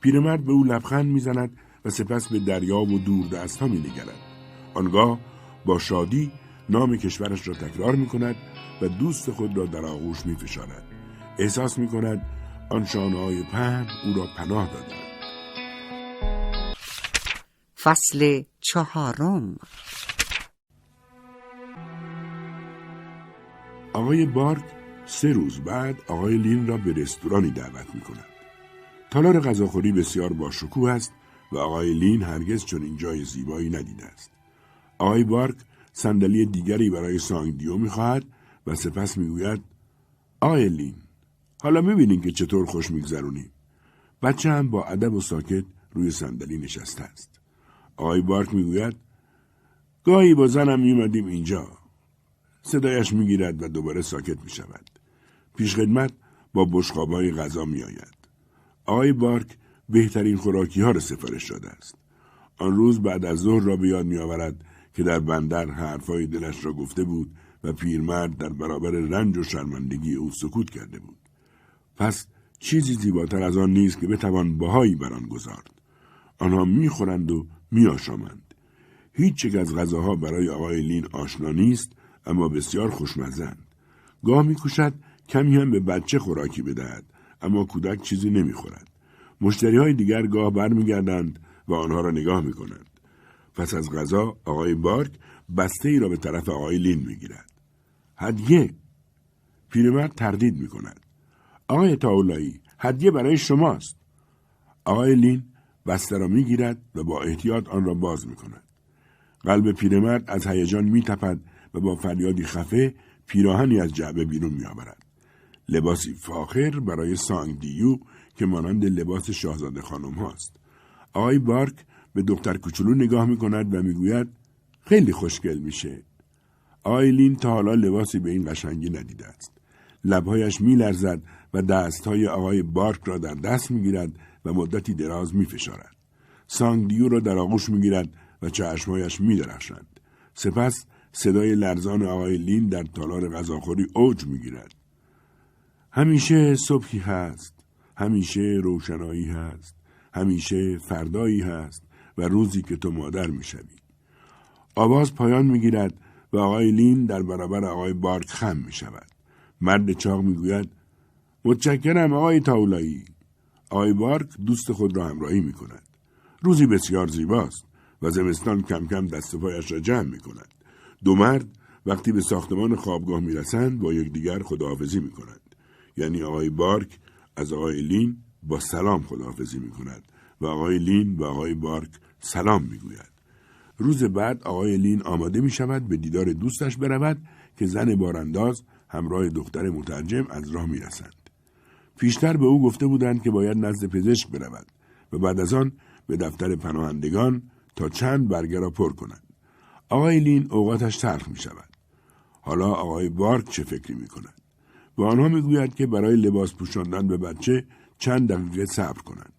پیرمرد به او لبخند می‌زند و سپس به دریا و دور دست ها می نگرد. آنگاه با شادی نام کشورش را تکرار می کند و دوست خود را در آغوش می فشارد. احساس می کند آن شانه های پهن او را پناه دادند. فصل چهارم آقای بارک سه روز بعد آقای لین را به رستورانی دعوت می کند. تالار غذاخوری بسیار با شکوه است و آقای لین هرگز چون این جای زیبایی ندیده است. آقای بارک صندلی دیگری برای سانگدیو می‌خواهد و سپس می‌گوید آقای لین حالا می‌بینین که چطور خوش میگذرونیم بچه هم با ادب و ساکت روی صندلی نشسته است. آقای بارک می‌گوید گاهی با زنم میمدیم اینجا. صدایش می‌گیرد و دوباره ساکت می‌شود. پیشخدمت با بشقابهای غذا میآید. آقای بارک بهترین خوراکی ها را سفارش داده است. آن روز بعد از ظهر را به یاد میآورد که در بندر حرفهای دلش را گفته بود و پیرمرد در برابر رنج و شرمندگی او سکوت کرده بود. پس چیزی زیباتر از آن نیست که بتوان بهایی بر آن گذارد. آنها می‌خورند و میآشامند. هیچ یک از غذاها برای آقای لین آشنا نیست اما بسیار خوشمزند. گاه میکوشد کمی هم به بچه خوراکی بدهد اما کودک چیزی نمی‌خورد. مشتری های دیگر گاه برمیگردند و آنها را نگاه می کنند. پس از غذا آقای بارک بسته ای را به طرف آقای لین می گیرد. هدیه پیرمرد تردید می کند. آقای تاولایی هدیه برای شماست. آقای لین بسته را می گیرد و با احتیاط آن را باز می کند. قلب پیرمرد از هیجان می تپد و با فریادی خفه پیراهنی از جعبه بیرون می آورد. لباسی فاخر برای سانگ دیو که مانند لباس شاهزاده خانم هاست. آقای بارک به دختر کوچولو نگاه می کند و می‌گوید خیلی خوشگل میشه. آیلین تا حالا لباسی به این قشنگی ندیده است. لبهایش میلرزد و دستهای آقای بارک را در دست می‌گیرد و مدتی دراز میفشارد. سانگدیو را در آغوش می‌گیرد و چشمهایش میدرخشند. سپس صدای لرزان آقای لین در تالار غذاخوری اوج می‌گیرد. همیشه صبحی هست. همیشه روشنایی هست. همیشه فردایی هست و روزی که تو مادر می‌شوی. آواز پایان می‌گیرد و آقای لین در برابر آقای بارک خم می شود. مرد چاق می‌گوید متشکرم آقای تاولایی. آقای بارک دوست خود را همراهی می کند. روزی بسیار زیباست و زمستان کم کم دست پایش را جمع می کند. دو مرد وقتی به ساختمان خوابگاه می رسند با یکدیگر خداحافظی می کنند. یعنی آقای بارک از آقای لین با سلام خداحافظی می کند و آقای لین و آقای بارک سلام می گوید. روز بعد آقای لین آماده می شود به دیدار دوستش برود که زن بارانداز همراه دختر مترجم از راه می رسند. پیشتر به او گفته بودند که باید نزد پزشک برود و بعد از آن به دفتر پناهندگان تا چند برگه را پر کنند. آقای لین اوقاتش تلخ می شود. حالا آقای بارک چه فکری می کند؟ به آنها می گوید که برای لباس پوشاندن به بچه چند دقیقه صبر کنند.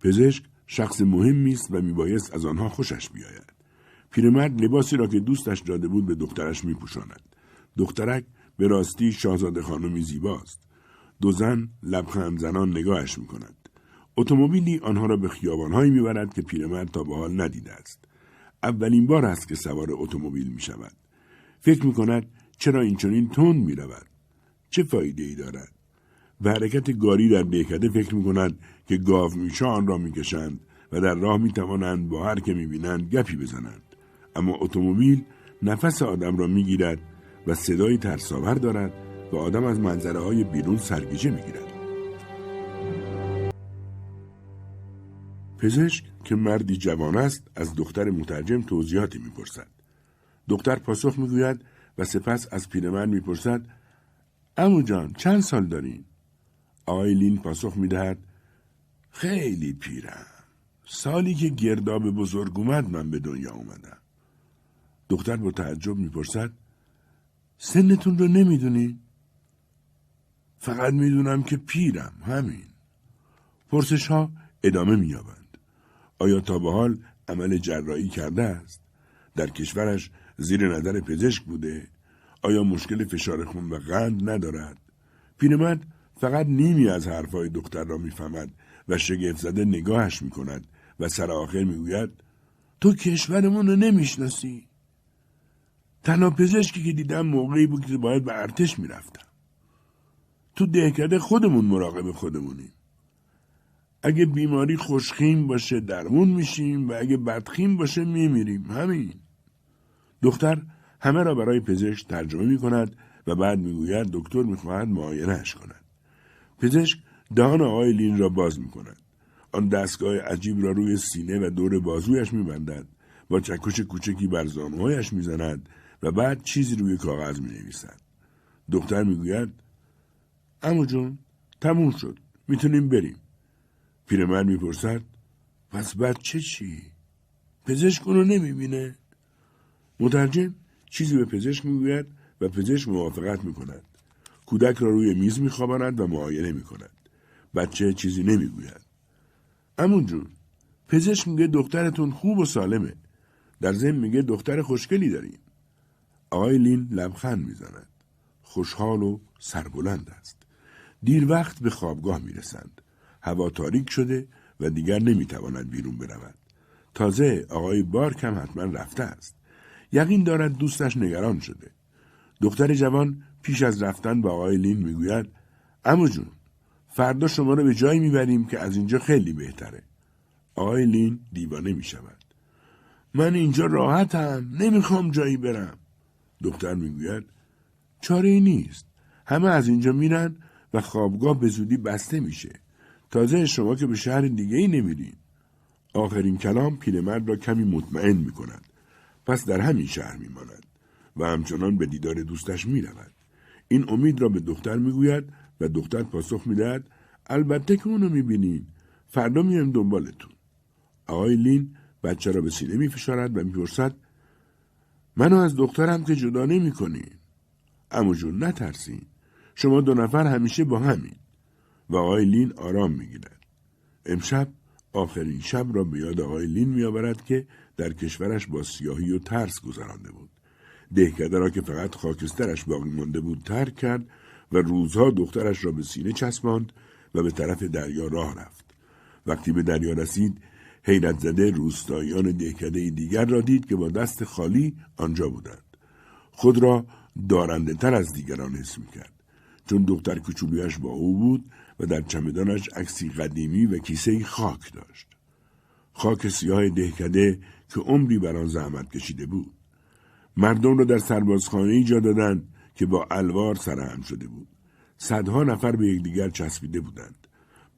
پزشک شخص مهمی است و میبایست از آنها خوشش بیاید. پیرمرد لباسی را که دوستش داده بود به دخترش میپوشاند. دخترک به راستی شاهزاده خانمی زیباست. دو زن لبخند زنان نگاهش می‌کند. اتومبیلی آنها را به خیابانهایی می‌برد که پیرمرد تا به حال ندیده است. اولین بار است که سوار اتومبیل می شود. فکر می کند چرا این چنین تند می رود؟ چه فایده ای دارد؟ به حرکت گاری در دهکده فکر می کند که گاو میشه آن را می‌کشند و در راه می توانند با هر که می بینند گپی بزنند. اما اتومبیل نفس آدم را می‌گیرد و صدایی ترساور دارد و آدم از منظره های بیرون سرگیجه می‌گیرد. پزشک که مردی جوان است از دختر مترجم توضیحاتی می‌پرسد. دختر پاسخ می‌گوید و سپس از پیرمرد می‌پرسد امو جان چند سال دارین؟ آیلین پاسخ می‌دهد خیلی پیرم. سالی که گرداب بزرگ اومد من به دنیا اومدم. دختر با تعجب می‌پرسد سنتون رو نمی‌دونی؟ فقط می‌دونم که پیرم همین. پرسش ها ادامه مییابند. آیا تا به حال عمل جراحی کرده است؟ در کشورش زیر نظر پزشک بوده؟ آیا مشکل فشار خون و قند ندارد؟ پیرمرد فقط نیمی از حرفهای دختر را می‌فهمد و شگفت زده نگاهش می‌کند و سر آخر می‌گوید تو کشورمون رو نمی‌شناسی. تنها پزشکی که دیدم موقعی بود که باید به ارتش می‌رفتم. تو دهکده خودمون مراقب خودمونیم. اگه بیماری خوشخیم باشه درمون میشیم و اگه بدخیم باشه میمیریم. همین. دختر همه را برای پزشک ترجمه می کند و بعد می‌گوید دکتر می‌خواهد معاینهش کند. پزشک دهان آقای لین را باز می کند. آن دستگاه عجیب را روی سینه و دور بازویش می بندد. با چکش کوچکی بر زانوهایش می زند و بعد چیزی روی کاغذ می نویسد. دختر می گوید امو جون تموم شد. می‌تونیم بریم. پیرمرد می‌پرسد پس بچه چی؟ پزشک اونو نمی‌بینه؟ مترجم چیزی به پزشک می‌گوید و پزشک موافقت می‌کند. کودک را روی میز میخواباند و معاینه می‌کند. بچه چیزی نمی‌گوید. امون جون پزشک میگه دخترتون خوب و سالمه. در ضمن میگه دختر خوشگلی داریم. آقای لین لبخند می‌زند. خوشحال و سربلند است. دیر وقت به خوابگاه می‌رسند. هوا تاریک شده و دیگر نمی‌تواند بیرون برود. تازه آقای بارک هم حتما رفته است. یقین دارد دوستش نگران شده. دختر جوان پیش از رفتن با آقای لین می‌گوید امو جون فردا شما رو به جایی می‌بریم که از اینجا خیلی بهتره. آقای لین دیوانه می‌شود. من اینجا راحتم نمی‌خوام جایی برم. دختر می‌گوید چاره ای نیست. همه از اینجا میرن و خوابگاه به زودی بسته میشه. تازه شما که به شهر دیگه ای نمیرین. آخرین کلام پیرمرد را کمی مطمئن می کند. پس در همین شهر می ماند و همچنان به دیدار دوستش می رود. این امید را به دختر می گوید و دختر پاسخ می دهد البته که اونو می بینین. فردا میایم دنبالتون. آقای لین بچه را به سینه می فشارد و می پرسد منو از دخترم که جدا نمی کنین. امو جون نترسین. شما دو نفر همیشه با همین. و آقای لین آرام می گیرد. امشب آخرین شب را به یاد آقای لین میآورد که در کشورش با سیاهی و ترس گذرانده بود دهکده را که فقط خاکسترش باقی مانده بود ترک کرد و روزها دخترش را به سینه چسباند و به طرف دریا راه رفت وقتی به دریا رسید حیرت زده روستاییان دهکده دیگر را دید که با دست خالی آنجا بودند خود را دارنده تر از دیگران حس کرد چون دختر کوچولویش با او بود و در چمدانش عکسی قدیمی و کیسه خاک داشت. خاک سیاه دهکده که عمری بر آن زحمت کشیده بود. مردم را در سربازخانه جا دادند که با الوار سرهم شده بود. صدها نفر به یکدیگر چسبیده بودند.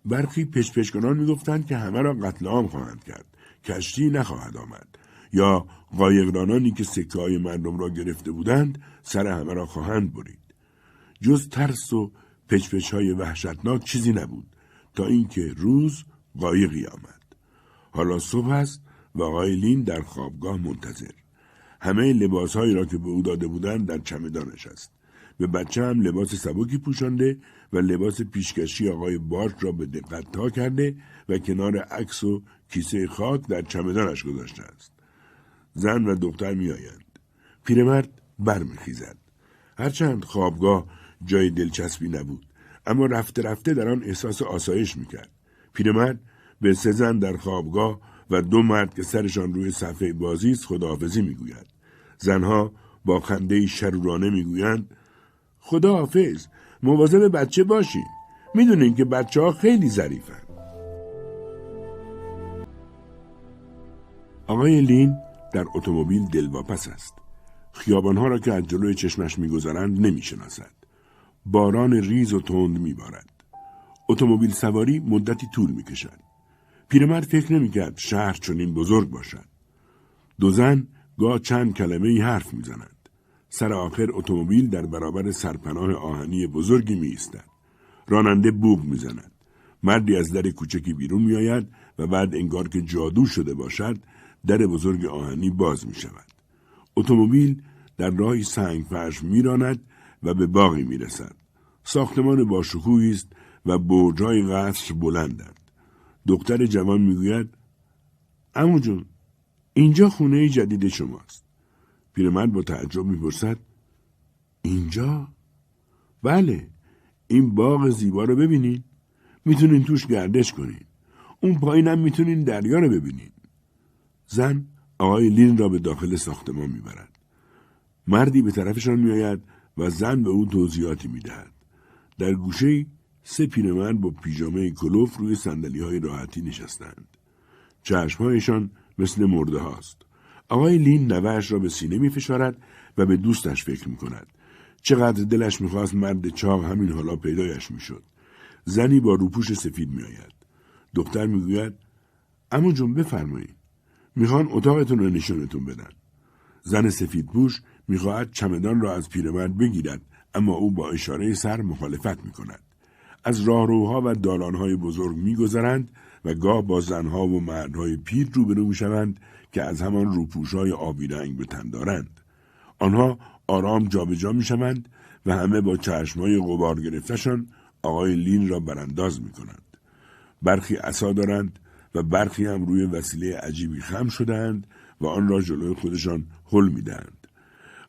برخی پشپشکنان می‌گفتند که همه را قتل عام خواهند کرد. کشتی نخواهد آمد. یا قایقرانانی که سکه های مردم را گرفته بودند سر همه را خواهند برید. جز ترس و پچپچ های وحشتناک چیزی نبود تا اینکه روز قایقی آمد. حالا صبح است و آقای لین در خوابگاه منتظر. همه لباسهایی را که به او داده بودند در چمدانش است. به بچه هم لباس سبکی پوشانده و لباس پیشکشی آقای بارت را به دقت تا کرده و کنار عکس و کیسه خاک در چمدانش گذاشته است. زن و دختر میآیند. پیرمرد برمیخیزد. هرچند خوابگاه جای دلچسبی نبود اما رفته رفته در آن احساس آسایش می‌کرد پیرمرد به سه زن در خوابگاه و دو مرد که سرشان روی صفحه بازی است خداحافظی می‌گوید. زنها با خنده شرورانه می‌گویند خداحافظ مواظب بچه باشین. می‌دونین که بچه ها خیلی ظریفن. آقای لین در اتومبیل دلواپس است. خیابانها را که از جلوی چشمش میگذرند نمی‌شناسد. باران ریز و تند میبارد. اتومبیل سواری مدتی طول می‌کشد. پیرمرد فکر نمی‌کرد شهر چنین بزرگ باشد. دو زن گاه چند کلمه ای حرف می‌زنند. سر آخر اتومبیل در برابر سرپناه آهنی بزرگی می ایستد. راننده بوغ می‌زند. مردی از در کوچکی بیرون میآید و بعد انگار که جادو شده باشد در بزرگ آهنی باز می شود. اتومبیل در راهی سنگ فرش میراند و به باقی می رسد. ساختمان باشکوهی است و برجای قصر بلندند. دختر جوان می‌گوید امو جون اینجا خونه جدید شماست. پیرمرد با تعجب می‌پرسد اینجا؟ بله این باغ زیبا رو ببینین. می‌تونین توش گردش کنین. اون پایینم می‌تونین دریا رو ببینین. زن آقای لین را به داخل ساختمان می‌برد. مردی به طرفشان میآید و زن به او توضیحاتی می‌دهد. در گوشه سه پیرمرد با پیژامه کلوف روی سندلی های راحتی نشستند چشمهایشان مثل مرده هاست آقای لین نوهش را به سینه می فشارد و به دوستش فکر می کند. چقدر دلش می‌خواست مرد چاق همین حالا پیدایش می‌شد. زنی با روپوش سفید میآید. دختر می‌گوید اما جون بفرمایید. می‌خوان اتاقتون رو نشونتون بدن. زن سفید پوش می‌خواهد چمدان را از پیرمرد بگیرد اما او با اشاره سر مخالفت می کند. از راهروها و دالانهای بزرگ میگذرند و گاه با زنها و مردهای پیر روبرو می‌شوند که از همان روپوشهای آبی رنگ به تن دارند. آنها آرام جابجا می‌شوند و همه با چشمهای غبار گرفتشان آقای لین را برانداز می کنند. برخی عصا دارند و برخی هم روی وسیله عجیبی خم شدند و آن را جلوی خودشان حل می‌دهند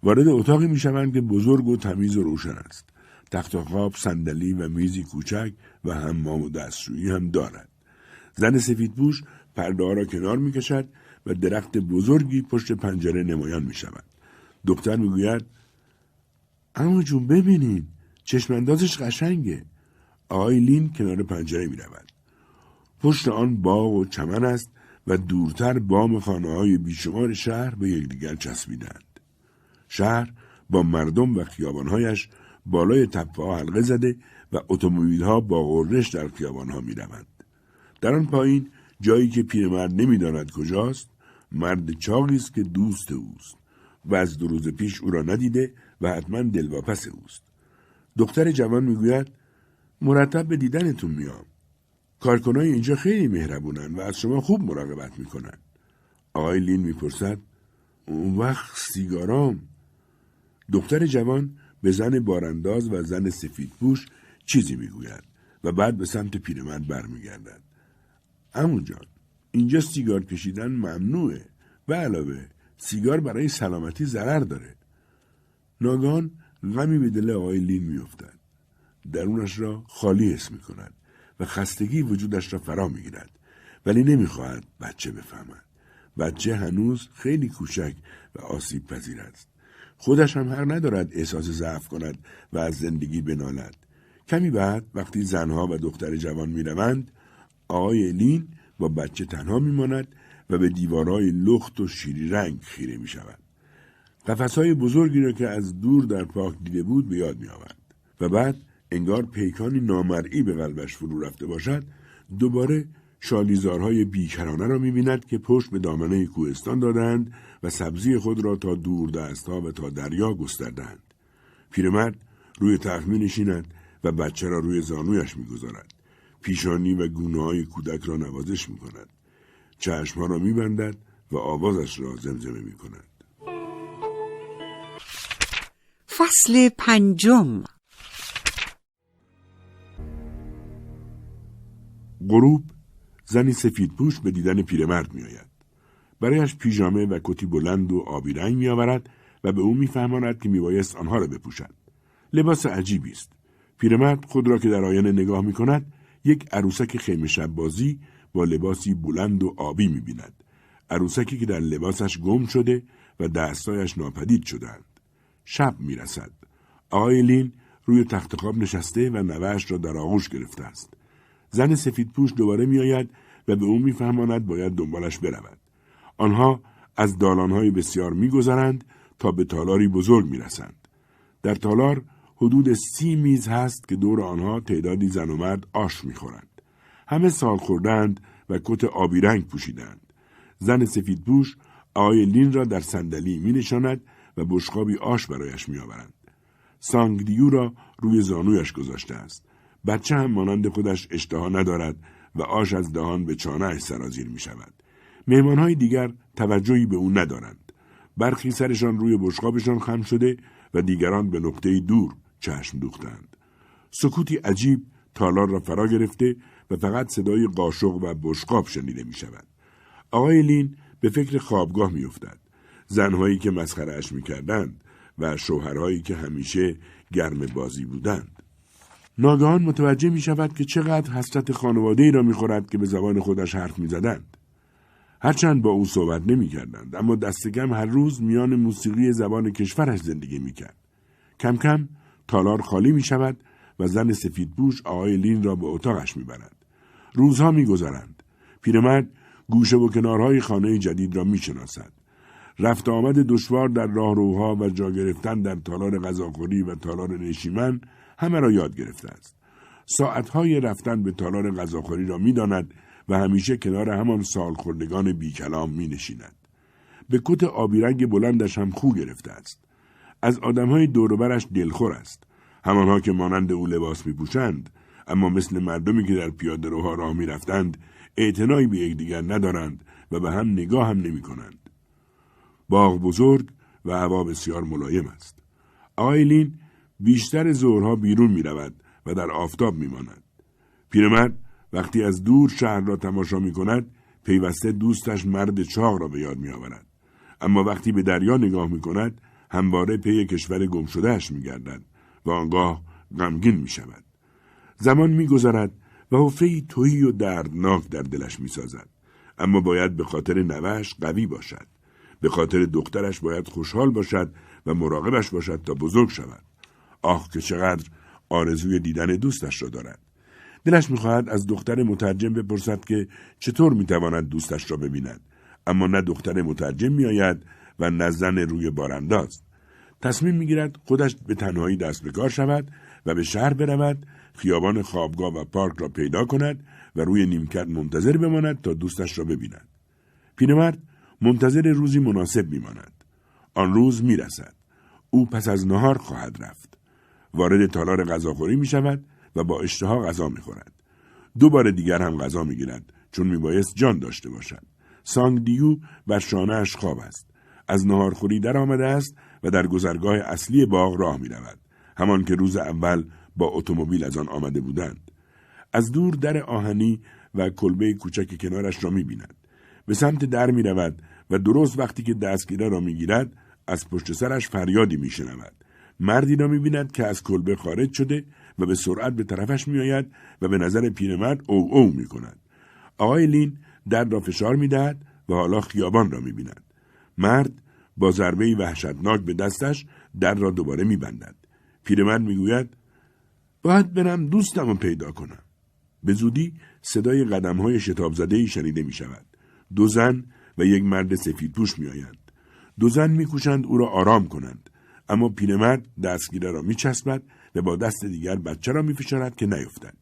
وارد اتاقی می‌شوند که بزرگ و تمیز و روشن است تخت خواب صندلی و میزی کوچک و حمام و دستشویی هم دارد زن سفید پوش پرده را کنار می‌کشد و درخت بزرگی پشت پنجره نمایان می شود. دختر می‌گوید اما جون ببینین چشماندازش قشنگه آقای لین کنار پنجره می رود. پشت آن باغ و چمن است و دورتر بام خانه های بیشمار شهر به یکدیگر چسبیدند. شهر با مردم و خیابانهایش بالای تپه ها حلقه زده و اتومبیل ها با غرش در خیابان ها می روند. در آن پایین جایی که پیرمرد نمی‌داند کجاست مرد چاقی است که دوست اوست و از دو روز پیش او را ندیده و حتما دلواپس اوست. دختر جوان می‌گوید مرتب به دیدنتون میام. کارکنای اینجا خیلی مهربونن و از شما خوب مراقبت می‌کنن. آقای لین می‌پرسد اون وقت سیگارام؟ دختر جوان به زن بارانداز و زن سفید پوش چیزی می‌گوید و بعد به سمت پیرمرد برمیگردد. امو جان اینجا سیگار کشیدن ممنوعه و علاوه سیگار برای سلامتی ضرر داره. ناگان غمی به دل آقای لین میافتد. درونش را خالی حس می کند و خستگی وجودش را فرا می گیرد ولی نمی‌خواهد بچه بفهمد. بچه هنوز خیلی کوچک و آسیب پذیر است. خودش هم حق ندارد احساس ضعف کند و از زندگی بنالد کمی بعد وقتی زنها و دختر جوان می‌روند آقای لین با بچه تنها میماند و به دیوارهای لخت و شیری رنگ خیره می شود. های بزرگی را که از دور در پاک دیده بود به یاد می آورد. و بعد انگار پیکانی نامرئی به قلبش فرو رفته باشد دوباره شالیزارهای بیکرانه را می بیند که پشت به دامنه کوهستان دادند و سبزی خود را تا دور دستها و تا دریا گستردند. پیرمرد روی تخت می نشیند و بچه را روی زانویش می گذارد. پیشانی و گونه های کودک را نوازش می کند. چشمها را می بندد و آوازش را زمزمه می کند. فصل پنجم غروب زنی سفید پوش به دیدن پیرمرد می آید. برایش پیژامه و کتی بلند و آبی رنگ می آورد و به او میفهماند که میبایست آنها را بپوشد. لباس عجیبی است. پیرمرد خود را که در آینه نگاه می کند یک عروسک خیمه شب بازی با لباسی بلند و آبی می بیند. عروسکی که در لباسش گم شده و دستایش ناپدید شدند. شب می رسد. آقای لین روی تخت خواب نشسته و نوهش را در آغوش گرفته است. زن سفید پوش دوباره می آید و به او میفهماند باید دنبالش برود. آنها از دالانهای بسیار میگذرند تا به تالاری بزرگ می رسند. در تالار حدود سی میز هست که دور آنها تعدادی زن و مرد آش می‌خورند. همه سال خوردند و کت آبی رنگ پوشیدند. زن سفید پوش آقای لین را در صندلی می نشاند و بشقابی آش برایش می آورند. سانگدیو را روی زانویش گذاشته است. بچه هم مانند خودش اشتها ندارد و آش از دهان به چانه سرازیر می شود. های دیگر توجهی به او ندارند. برخی سرشان روی بشقابشان خم شده و دیگران به نقطه دور چشم دوختند. سکوتی عجیب تالار را فرا گرفته و فقط صدای قاشق و بشقاب شنیده می شود. آقای لین به فکر خوابگاه می افتد. زنهایی که مسخرهاش می کردند و شوهرهایی که همیشه گرم بازی بودند. ناگهان متوجه می شود که چقدر حسرت خانواده ای را می خورد که به زبان خودش حرف می زدند. هرچند با او صحبت نمی کردند اما دستگم هر روز میان موسیقی زبان کشورش زندگی می کرد. کم کم تالار خالی می شود و زن سفید بوش آقای لین را به اتاقش می برد. روزها می گذارند. پیرمرد گوشه و کنارهای خانه جدید را می شناسد. رفت آمد دشوار در راهروها و جا گرفتن در تالار غذاخوری و تالار نشیمن همه را یاد گرفته است. ساعتهای رفتن به تالار غذاخوری را می‌داند و همیشه کنار همان سالخوردگان بیکلام می نشیند. به کت آبیرنگ بلندش هم خو گرفته است. از آدمهای دوروبرش دلخور است. همانها که مانند او لباس می پوشند اما مثل مردمی که در پیاده روها راه می رفتند اعتنایی به یکدیگر ندارند و به هم نگاه هم نمی کنند. باغ بزرگ و هوا بسیار ملایم است. آیلین بیشتر ظهرها بیرون می رود و در آفتاب می ماند. پیرمرد وقتی از دور شهر را تماشا می کند پیوسته دوستش مرد چاق را به یاد می آورد. اما وقتی به دریا نگاه می کند همواره پی کشور گم شدهش می گردد و آنگاه غمگین می شود. زمان می گذرد و حفره تویی و دردناک در دلش می سازد. اما باید به خاطر نوش قوی باشد. به خاطر دخترش باید خوشحال باشد و مراقبش باشد تا بزرگ شود. آه که چقدر آرزوی دیدن دوستش را دارد. دلش می‌خواهد از دختر مترجم بپرسد که چطور می‌تواند دوستش را ببیند. اما نه دختر مترجم میآید و نه زن روی بارانداز. تصمیم می‌گیرد خودش به تنهایی دست به کار شود و به شهر برود خیابان خوابگاه و پارک را پیدا کند و روی نیمکت منتظر بماند تا دوستش را ببیند. پیرمرد منتظر روزی مناسب میماند. آن روز می‌رسد. او پس از نهار خواهد رفت. وارد تالار غذاخوری می شود و با اشتها غذا می خورد. دو بار دیگر هم غذا می گیرد چون می بایست جان داشته باشد. سانگ دیو بر شانهاش خواب است. از نهارخوری در آمده است و در گذرگاه اصلی باغ راه می رود. همان که روز اول با اتومبیل از آن آمده بودند. از دور در آهنی و کلبه کوچک کنارش را می بیند. به سمت در می رود و درست وقتی که دستگیره را می گیرد از پشت سرش فریادی می شنود. مردی را می بیند که از کلبه خارج شده و به سرعت به طرفش می آید و به نظر پیرمرد او او می کند. آقای لین در را فشار می دهد و حالا خیابان را می بیند. مرد با ضربه وحشتناک به دستش در را دوباره می بندد. پیرمرد می گوید باید برم دوستم رو پیدا کنم. به زودی صدای قدم های شتاب زده شنیده می شود. دو زن و یک مرد سفید پوش می آیند. دو زن می کوشند او را آرام کنند. اما پیرمرد دستگیره را می چسبد و با دست دیگر بچه را می فشارد که نیفتد.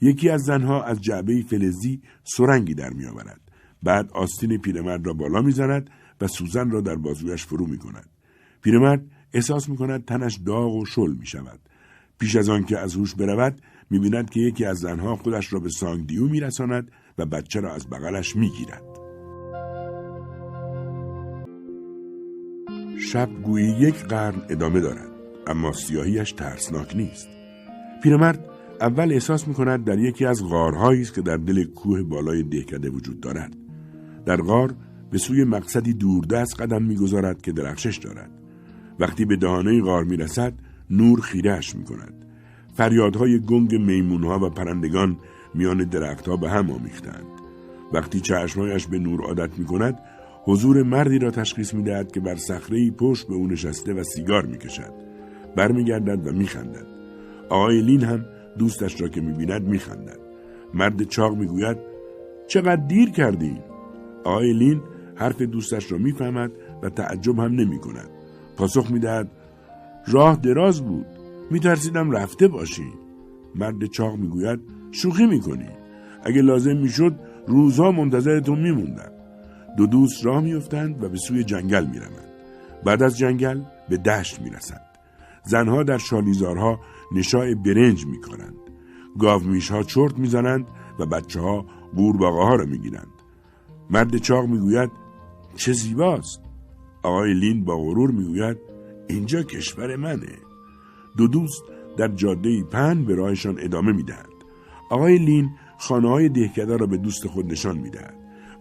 یکی از زنها از جعبه فلزی سرنگی در می آورد. بعد آستین پیرمرد را بالا می زند و سوزن را در بازویش فرو می کند. پیرمرد احساس می کند تنش داغ و شل می شود. پیش از آن که از هوش برود می بیند که یکی از زنها خودش را به سانگدیو می رساند و بچه را از بغلش می گیرد. شب گویی یک قرن ادامه دارد اما سیاهیش ترسناک نیست. پیرمرد اول احساس می کند در یکی از غارهایی است که در دل کوه بالای دهکده وجود دارد. در غار به سوی مقصدی دوردست قدم می‌گذارد که درخشش دارد. وقتی به دهانه غار می‌رسد نور خیرهش می کند فریادهای گنگ میمونها و پرندگان میان درختها به هم آمیختند. وقتی چشمهایش به نور عادت می کند حضور مردی را تشخیص می دهد که بر صخره پشت به او نشسته و سیگار می کشد. برمیگردد و میخندد. آقای لین هم دوستش را که می‌بیند میخندد. مرد چاق می‌گوید چقدر دیر کردی؟ آقای لین حرف دوستش را می‌فهمد و تعجب هم نمی کند. پاسخ می‌دهد راه دراز بود. میترسیدم رفته باشی. مرد چاق می‌گوید شوخی می‌کنی. اگه لازم می‌شد روزها منتظرتون میموندم. دو دوست راه میفتند و به سوی جنگل می‌روند بعد از جنگل به دشت می‌رسند زنها در شالیزارها نشای برنج می‌کنند گاومیشها چرت می‌زنند و بچه ها ها را می‌گیرند. مرد چاق می‌گوید چه زیباست. آقای لین با غرور می‌گوید اینجا کشور منه. دو دوست در جاده پن به راهشان ادامه می‌دهند. آقای لین خانه های دهکده را به دوست خود نشان می‌دهد.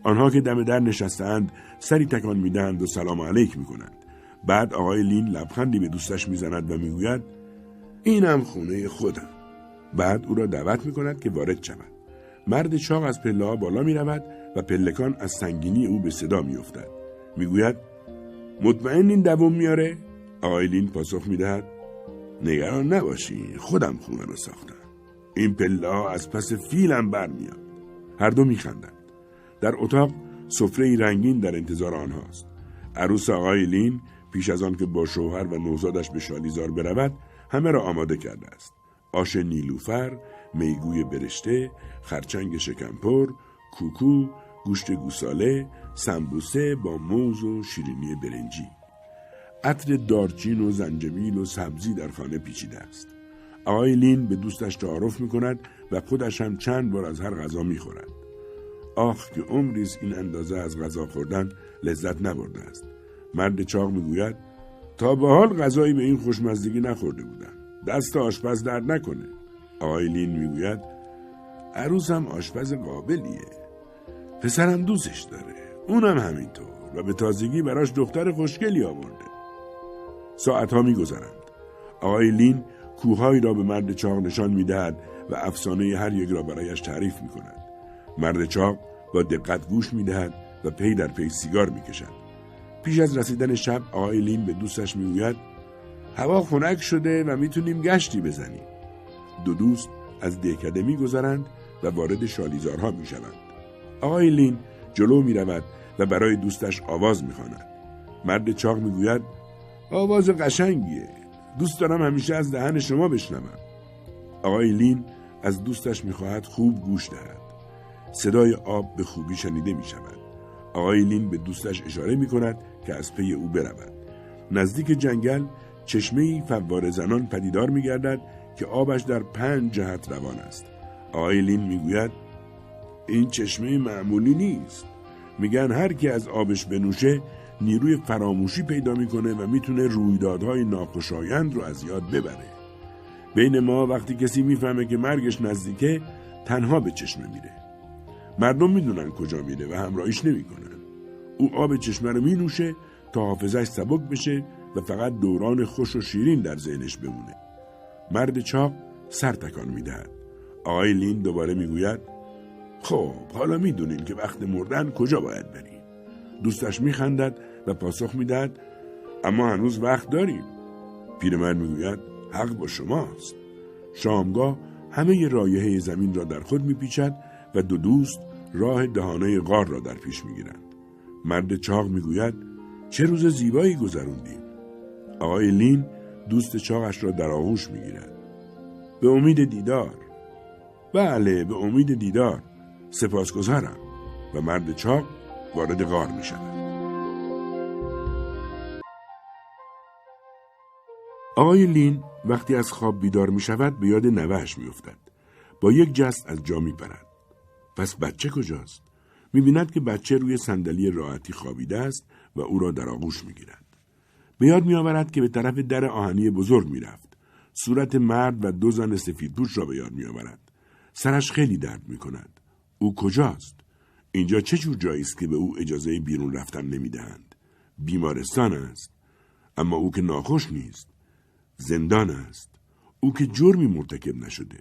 آنها که دم در نشستند سری تکان می‌دهند و سلام علیک می‌کنند. بعد آقای لین لبخندی به دوستش می‌زند و می‌گوید اینم خونه خودم بعد او را دعوت می‌کند که وارد شود مرد چاق از پله ها بالا می رود و پلکان از سنگینی او به صدا می افتد. می گوید مطمئن این دوم میاره؟ آقای لین پاسخ می دهد نگران نباشی خودم خونه رو ساختم. این پله ها از پس فیلم برمیاد. هر دو می خندن. در اتاق سفره رنگین در انتظار آنهاست. عروس آقای لین پیش از آن که با شوهر و نوزادش به شالیزار برود همه را آماده کرده است. آش نیلوفر، میگوی برشته، خرچنگ شکمپر، کوکو، گوشت گوساله، سمبوسه با موز و شیرینی برنجی. عطر دارچین و زنجبیل و سبزی در خانه پیچیده است. آقای لین به دوستش تعارف می کند و خودش هم چند بار از هر غذا می خورد. آخ که عمریز این اندازه از غذا خوردن لذت نبرده است مرد چاق می‌گوید تا به حال غذایی به این خوشمزدگی نخورده بودم. دست آشپز درد نکنه. آقای لین می‌گوید عروسم آشپز قابلیه. پسرم دوستش داره. اونم همینطور و به تازگی براش دختر خوشگلی آورده. ساعتها میگذرند. آقای لین کوههایی را به مرد چاق نشان می‌دهد و افسانه هر یک را برایش تعریف می کند. مرد چاق با دقت گوش می‌دهد و پی در پی سیگار می‌کشد. پیش از رسیدن شب آقای لین به دوستش می‌گوید هوا خنک شده و می‌تونیم گشتی بزنیم. دو دوست از دهکده میگذرند و وارد شالیزارها می‌شوند. آقای لین جلو می‌رود و برای دوستش آواز می‌خواند. مرد چاق می‌گوید آواز قشنگیه. دوست دارم همیشه از دهن شما بشنوم. آقای لین از دوستش می‌خواهد خوب گوش دهد. صدای آب به خوبی شنیده می شود. آقای لین به دوستش اشاره می کند که از پی او برود. نزدیک جنگل چشمه فوار زنان پدیدار می گردد که آبش در پنج جهت روان است. آقای لین می گوید این چشمه معمولی نیست. میگن هر کی از آبش بنوشه نیروی فراموشی پیدا می‌کنه و می‌تونه رویدادهای ناخوشایند رو از یاد ببره. بین ما وقتی کسی می‌فهمه که مرگش نزدیکه تنها به چشمه میره. مردم می‌دونن کجا میره و همراهیش نمی‌کنن. او آب چشمه رو مینوشه تا حافظش سبک بشه و فقط دوران خوش و شیرین در ذهنش بمونه. مرد چاق سر تکان می‌دهد. آقای لین دوباره می‌گوید خب حالا می‌دونیم که وقت مردن کجا باید بریم. دوستش میخندد و پاسخ می‌دهد اما هنوز وقت داریم. پیرمرد می‌گوید حق با شماست. شامگاه همه رایحه زمین را در خود میپیچد و دو دوست راه دهانه غار را در پیش می‌گیرند. مرد چاق می‌گوید چه روز زیبایی گذروندیم. آقای لین دوست چاقش را در آغوش می‌گیرد. به امید دیدار. بله به امید دیدار. سپاسگزارم. و مرد چاق وارد غار می شود. آقای لین وقتی از خواب بیدار می شود به یاد نوهش می افتد. با یک جست از جا می پرد. پس بچه کجاست؟ می بیند که بچه روی صندلی راحتی خوابیده است و او را در آغوش می گیرد. به یاد می آورد که به طرف در آهنی بزرگ می رفت. صورت مرد و دو زن سفیدپوش را به یاد می آورد. سرش خیلی درد می کند. او کجاست؟ اینجا چه جور جایی است که به او اجازه بیرون رفتن نمی‌دهند؟ بیمارستان است. اما او که ناخوش نیست. زندان است. او که جرمی مرتکب نشده.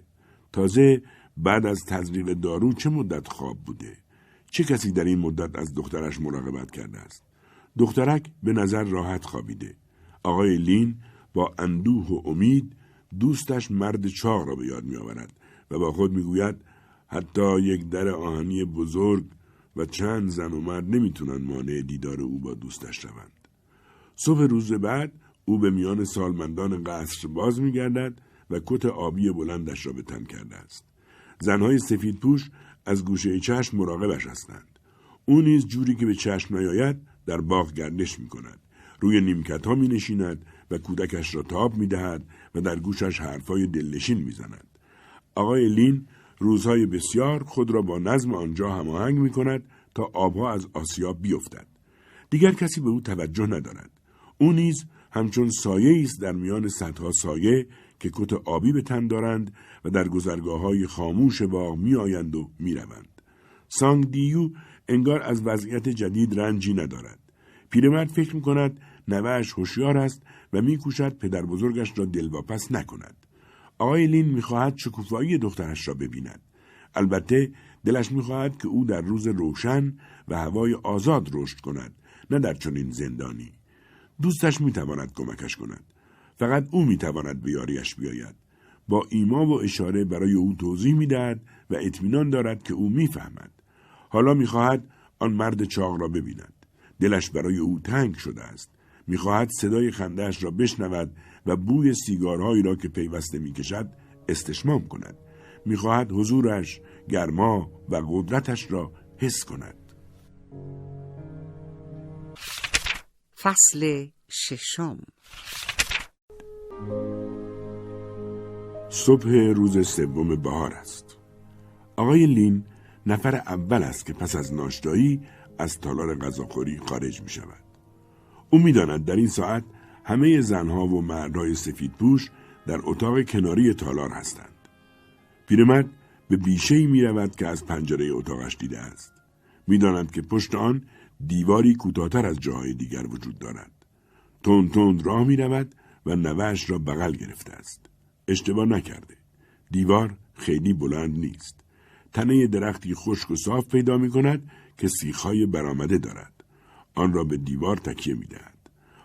تازه بعد از تزریق دارو چه مدت خواب بوده؟ چه کسی در این مدت از دخترش مراقبت کرده است؟ دخترک به نظر راحت خوابیده. آقای لین با اندوه و امید دوستش مرد چاق را به یاد می آورد و با خود می گوید حتی یک در آهنی بزرگ و چند زن و مرد نمی‌تونن مانع دیدار او با دوستش شوند. صبح روز بعد او به میان سالمندان قصر باز میگردد و کت آبی بلندش را به تن کرده است. زنهای سفید پوش از گوشه چشم مراقبش هستند. او نیز جوری که به چشم نیاید در باغ گردش می کند. روی نیمکت ها می نشیند و کودکش را تاب می دهد و در گوشش حرفای دلنشین می زند. آقای لین روزهای بسیار خود را با نظم آنجا هماهنگ می کند تا آبها از آسیاب بیفتد. دیگر کسی به او توجه ندارد. او نیز همچون سایه است در میان صدها سایه که کت آبی به تن دارند و در گذرگاه های خاموش باغ می آیند و می روند. سانگ دیو انگار از وضعیت جدید رنجی ندارد. پیرمرد فکر می کند نوهش هوشیار است و میکوشد پدر بزرگش را دلواپس نکند. آقای لین می‌خواهد شکوفایی دخترش را ببیند. البته دلش می‌خواهد که او در روز روشن و هوای آزاد رشد کند نه در چنین زندانی. دوستش می‌تواند کمکش کند. فقط او می‌تواند به یاریش بیاید. با ایما و اشاره برای او توضیح می‌دهد و اطمینان دارد که او می‌فهمد. حالا می‌خواهد آن مرد چاق را ببیند. دلش برای او تنگ شده است. می‌خواهد صدای خندهاش را بشنود و بوی سیگارهایی را که پیوسته می‌کشد استشمام کند. می‌خواهد حضورش، گرما و قدرتش را حس کند. فصل ششم صبح روز سوم بهار است. آقای لین نفر اول است که پس از ناشتایی از تالار غذاخوری خارج می شود. او می‌داند در این ساعت همه زنها و مردهای سفید پوش در اتاق کناری تالار هستند. پیرمرد به بیشهای می رود که از پنجره اتاقش دیده است. می‌داند که پشت آن دیواری کوتاهتر از جاهای دیگر وجود دارد. تند تند راه می رود و نوهش را بغل گرفته است. اشتباه نکرده. دیوار خیلی بلند نیست. تنه درختی خشک و صاف پیدا می کند که سیخهای برآمده دارد. آن را به دیوار تکیه می دهد.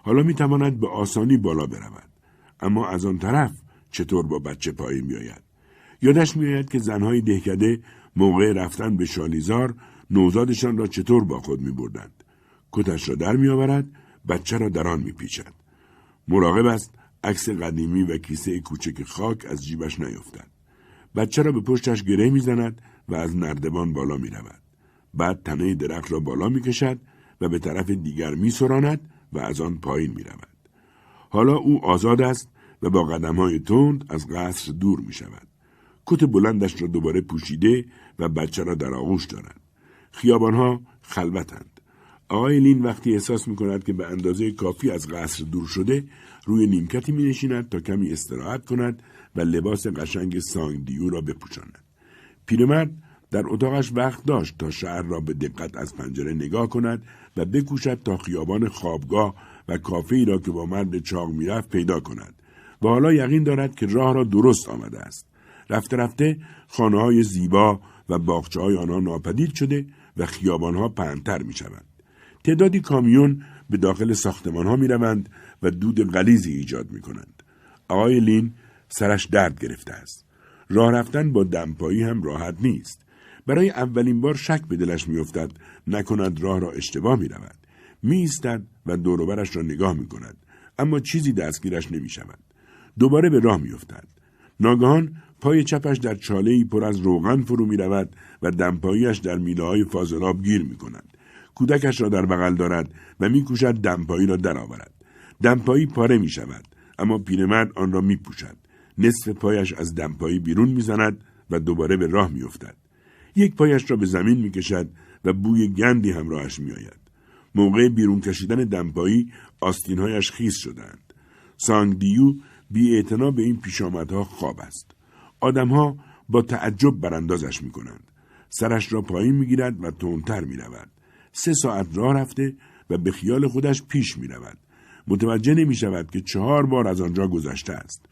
حالا می تواند به آسانی بالا برود. اما از آن طرف چطور با بچه پایین می آید؟ یادش می آید که زنهای دهکده موقع رفتن به شالیزار نوزادشان را چطور با خود می بردند. کتش را در می آورد بچه را در آن می پیچد. مراقب است عکس قدیمی و کیسه کوچک خاک از جیبش نیفتد. بچه را به پشتش گره می‌زند و از نردبان بالا می رود. بعد تنه درخت را بالا می کشد و به طرف دیگر می سراند و از آن پایین می رود. حالا او آزاد است و با قدم های تند از قصر دور می شود. کت بلندش را دوباره پوشیده و بچه را در آغوش دارد. خیابانها خلوتند. آقای لین وقتی احساس می کند که به اندازه کافی از قصر دور شده روی نیمکتی می نشیند تا کمی استراحت کند و لباس قشنگ سانگ دیو را بپوشاند. پیرمرد در اتاقش وقت داشت تا شهر را به دقت از پنجره نگاه کند و بکوشد تا خیابان خوابگاه و کافه ای را که با مرد چاق می‌رفت پیدا کند و حالا یقین دارد که راه را درست آمده است. رفته رفته خانه های زیبا و باخچه های آنها ناپدید شده و خیابان ها پهنتر می شوند. تعدادی کامیون به داخل ساختمان ها می روند و دود غلیزی ایجاد می کنند. آقای لین سرش درد گرفته است. راه رفتن با دمپایی هم راحت نیست. برای اولین بار شک به دلش میافتد نکند راه را اشتباه می رود. می ایستد و دوروبرش را نگاه می کند. اما چیزی دستگیرش نمی شود. دوباره به راه می افتد. ناگهان پای چپش در چاله پر از روغن فرو می رود و دمپاییش در میله های گیر می کند. کودکش را در بغل دارد و میکوشد دمپایی را درآورد. دمپایی پاره می شود اما پیرمرد آن را می پوشد. نصف پایش از دمپایی بیرون می‌زند و دوباره به راه میافتد. یک پایش را به زمین می‌کشد و بوی گندی همراهش میآید. موقع بیرون کشیدن دمپایی آستینهایش خیس شدند. سانگ دیو بی به این پیشامدها خواب است. آدمها با تعجب براندازش می کنند. سرش را پایین می گیرد و تندتر می رود. سه ساعت راه رفته و به خیال خودش پیش می رود. متوجه نمی شود که چهار بار از آنجا گذشته است.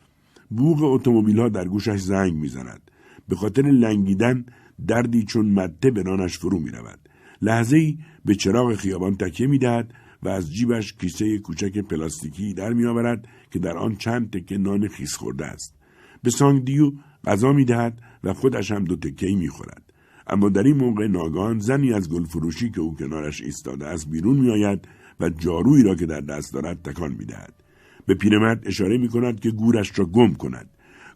بوغ اتومبیل ها در گوشش زنگ می زند. به خاطر لنگیدن دردی چون مده به نانش فرو می رود. لحظه ای به چراغ خیابان تکیه می دهد و از جیبش کیسه کوچک پلاستیکی در می آورد که در آن چند تکه نان خیس خورده است. به سانگ دیو غذا می دهد و خودش هم دو تکه می خورد. اما در این موقع ناگان زنی از گلفروشی که او کنارش ایستاده است بیرون می آید و جارویی را که در دست دارد تکان می دهد. به پیرمرد اشاره می کند که گورش را گم کند.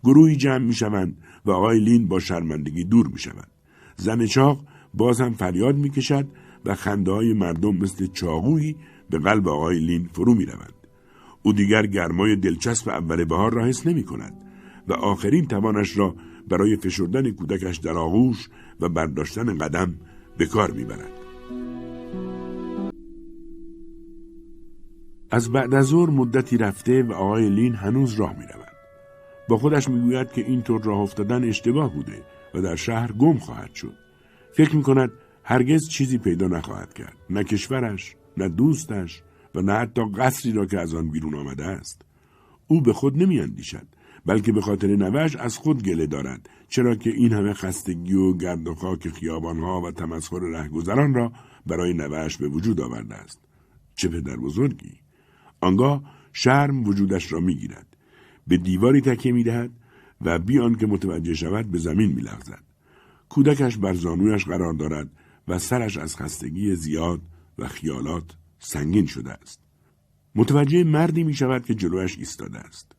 گروهی جمع می شوند و آقای لین با شرمندگی دور می شود. زن چاق باز هم فریاد می کشد و خنده های مردم مثل چاقویی به قلب آقای لین فرو می روند. او دیگر گرمای دلچسب اول بهار را حس نمی کند و آخرین توانش را برای فشردن کودکش در آغوش و برداشتن قدم به کار می‌برد. از بعد از ظهر مدتی رفته و آقای لین هنوز راه می رود. با خودش می‌گوید که اینطور راه افتادن اشتباه بوده و در شهر گم خواهد شد. فکر می کند هرگز چیزی پیدا نخواهد کرد. نه کشورش، نه دوستش و نه حتی قصری را که از آن بیرون آمده است. او به خود نمی اندیشد بلکه به خاطر نوش از خود گله دارد چرا که این همه خستگی و گرد و خاک خیابانها و تمسخر رهگذران را برای نوش به وجود آورده است. چه پدر بزرگی! آنگاه شرم وجودش را می‌گیرد. به دیواری تکیه می‌دهد و بیان که متوجه شود به زمین میلغزد. کودکش بر زانویش قرار دارد و سرش از خستگی زیاد و خیالات سنگین شده است. متوجه مردی می شود که جلویش ایستاده است.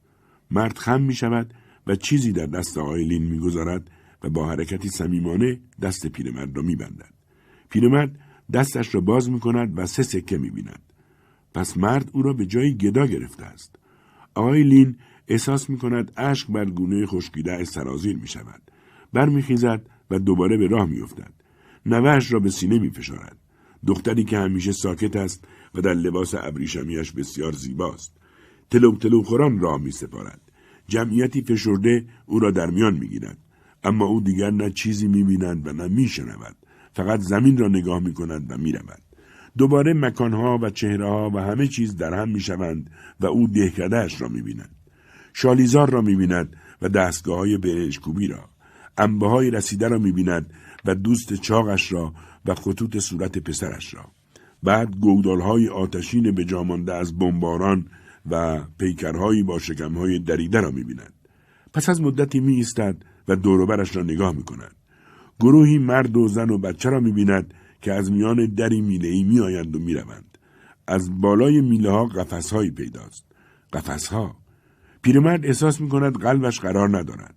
مرد خم می شود و چیزی در دست آقای لین می گذارد و با حرکتی صمیمانه دست پیرمرد را می بندد. پیرمرد دستش را باز می کند و سه سکه می بیند. پس مرد او را به جای گدا گرفته است. آقای لین احساس می کند اشک بر گونه خشکیده سرازیر می شود. برمیخیزد و دوباره به راه می افتد. نوهش را به سینه می فشارد. دختری که همیشه ساکت است و در لباس ابریشمیش بسیار زیباست. تلو تلو خوران راه می سپارد. جمعیتی فشرده او را در میان می گیرد. اما او دیگر نه چیزی می‌بیند و نه میشنود. فقط زمین را نگاه می‌کند و می‌رود. دوباره مکانها و چهرهها و همه چیز در هم می‌شوند و او دهکدهش را می‌بیند. شالیزار را می‌بیند و دستگاه های برشکوبی را انبه های رسیده را می‌بیند و دوست چاقش را و خطوط صورت پسرش را. بعد گودال های آتشین به جامانده از بمباران و پیکرهایی با شکمهای دریده را می‌بیند پس از مدتی می ایستد و دوروبرش را نگاه می کند. گروهی مرد و زن و بچه را می بیند که از میان دری میله ای می آیند و می روند. از بالای میله ها قفس هایی پیداست. قفس ها. پیرمرد احساس می کند قلبش قرار ندارد.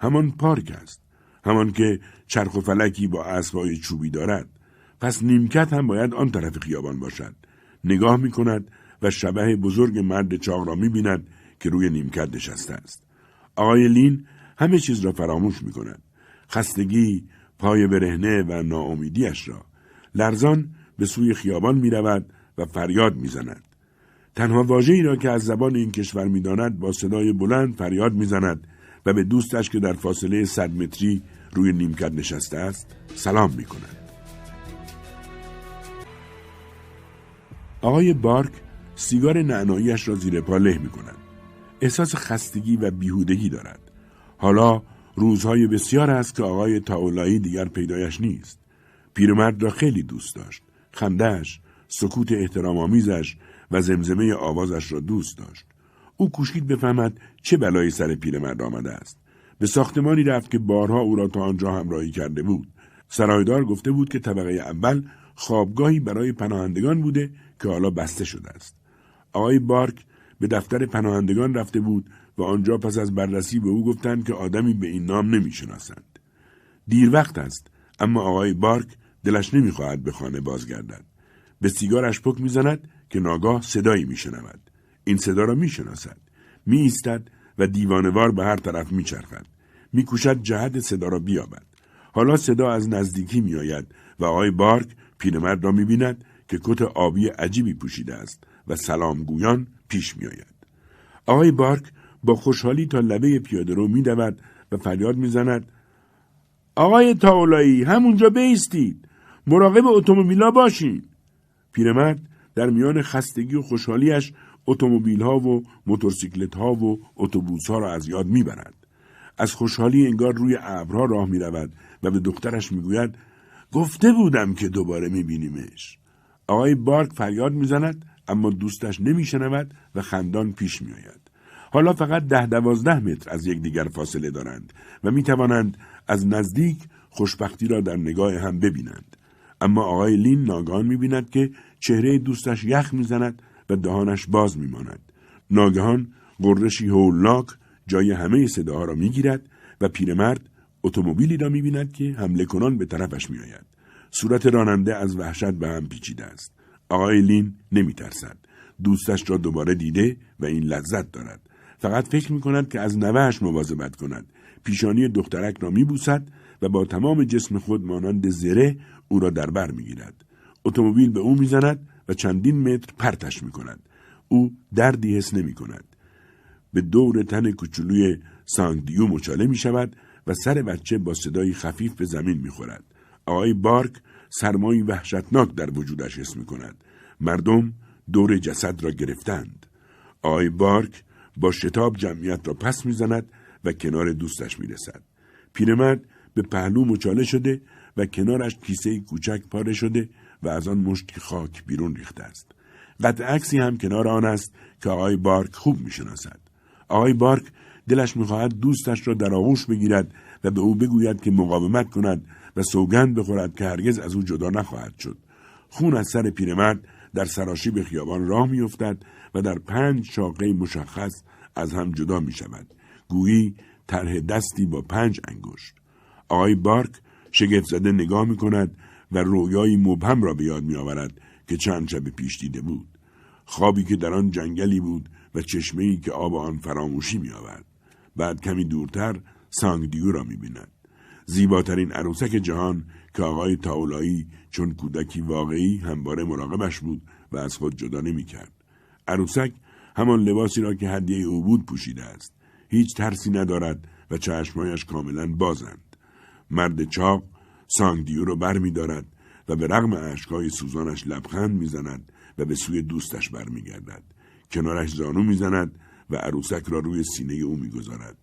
همان پارک است. همان که چرخ و فلکی با اسبای چوبی دارد. پس نیمکت هم باید آن طرف خیابان باشد. نگاه می کند و شبه بزرگ مرد چاق را می بیند که روی نیمکت نشسته است. آقای لین همه چیز را فراموش می کند. خستگی، پای برهنه و ناامیدیش را. لرزان به سوی خیابان می رود و فریاد می زند. تنها واجهی را که از زبان این کشور می داند با صدای بلند فریاد می زند و به دوستش که در فاصله صد متری روی نیمکت نشسته است سلام می کند. آقای بارک سیگار نعناییش را زیر پا له می کند. احساس خستگی و بیهودگی دارد. حالا روزهای بسیار است که آقای تاولایی دیگر پیدایش نیست. پیرمرد را خیلی دوست داشت. خندهش، سکوت احترام آمیزش و زمزمه آوازش را دوست داشت. او کوشید بفهمد چه بلایی سر پیرمرد آمده است. به ساختمانی رفت که بارها او را تا آنجا همراهی کرده بود. سرایدار گفته بود که طبقه اول خوابگاهی برای پناهندگان بوده که حالا بسته شده است. آقای بارک به دفتر پناهندگان رفته بود و آنجا پس از بررسی به او گفتند که آدمی به این نام نمی‌شناسند. دیر وقت است اما آقای بارک دلش نمی‌خواهد به خانه بازگردد. به سیگارش پک می‌زند که ناگاه صدایی میشنود. این صدا را می‌شناسد. می ایستد و دیوانوار به هر طرف میچرخد. میکوشد جهت صدا را بیابد. حالا صدا از نزدیکی میآید و آقای بارک پیرمرد را می‌بیند که کت آبی عجیبی پوشیده است و سلامگویان پیش میآید. آقای بارک با خوشحالی تا لبه پیاده رو می دود و فریاد می زند آقای تاولایی همونجا بیستید. مراقب اتومبیلا باشین. پیرمرد در میان خستگی و خوشحالیش اتومبیل ها و موتورسیکلت ها و اتوبوس ها را از یاد می‌برد. از خوشحالی انگار روی ابرها راه می رود و به دخترش می‌گوید گفته بودم که دوباره میبینیمش. آقای بارک فریاد می‌زند اما دوستش نمیشنود و خندان پیش میآید حالا فقط ده دوازده متر از یکدیگر فاصله دارند و می توانند از نزدیک خوشبختی را در نگاه هم ببینند. اما آقای لین ناگهان می بیند که چهره دوستش یخ می‌زند و دهانش باز می ماند. ناگهان قرشی هولناک جای همه صداها را می گیرد و پیرمرد اتومبیلی را می بیند که حمله کنان به طرفش می آید. صورت راننده از وحشت به هم پیچیده است. آقای لین نمی ترسد. دوستش را دوباره دیده و این لذت دارد. فقط فکر می کند که از نوهش مواظبت کند. پیشانی دخترک را می بوسد و با تمام جسم خود مانند زره او را در بر می گیرد. اتومبیل به او می‌زند و چندین متر پرتش می کند. او دردی حس نمی کند. به دور تن کوچولوی سانگدیو مچاله می شود و سر بچه با صدایی خفیف به زمین می خورد. آقای بارک سرمایی وحشتناک در وجودش حس می کند. مردم دور جسد را گرفتند. آقای بارک با شتاب جمعیت را پس می‌زند و کنار دوستش می‌رسد. پیرمرد به پهلو مچاله شده و کنارش کیسه کوچک پاره شده و از آن مشت خاک بیرون ریخته است. قطع عکسی هم کنار آن است که آقای بارک خوب می‌شناسد. آقای بارک دلش می‌خواهد دوستش را در آغوش بگیرد و به او بگوید که مقاومت کند و سوگند بخورد که هرگز از او جدا نخواهد شد. خون از سر پیرمرد در سراشی به خیابان راه میافتد و در پنج شاقه مشخص از هم جدا می شود. گویی طرح دستی با پنج انگشت. آقای بارک شگفت زده نگاه می کند و رویایی مبهم را به یاد می آورد که چند شب پیش دیده بود. خوابی که در آن جنگلی بود و چشمه که آب آن فراموشی می آورد. بعد کمی دورتر سانگدیو را می بیند. زیباترین عروسک جهان که آقای تاولایی چون کودکی واقعی همواره مراقبش بود و از خود جدا نمی کرد. عروسک همان لباسی را که هدیه او بود پوشیده است. هیچ ترسی ندارد و چشمهایش کاملا بازند. مرد چاق سانگدیو رو بر می دارد و به رغم اشکای سوزانش لبخند می‌زند و به سوی دوستش برمیگردد کنارش زانو می‌زند و عروسک را روی سینه او می‌گذارد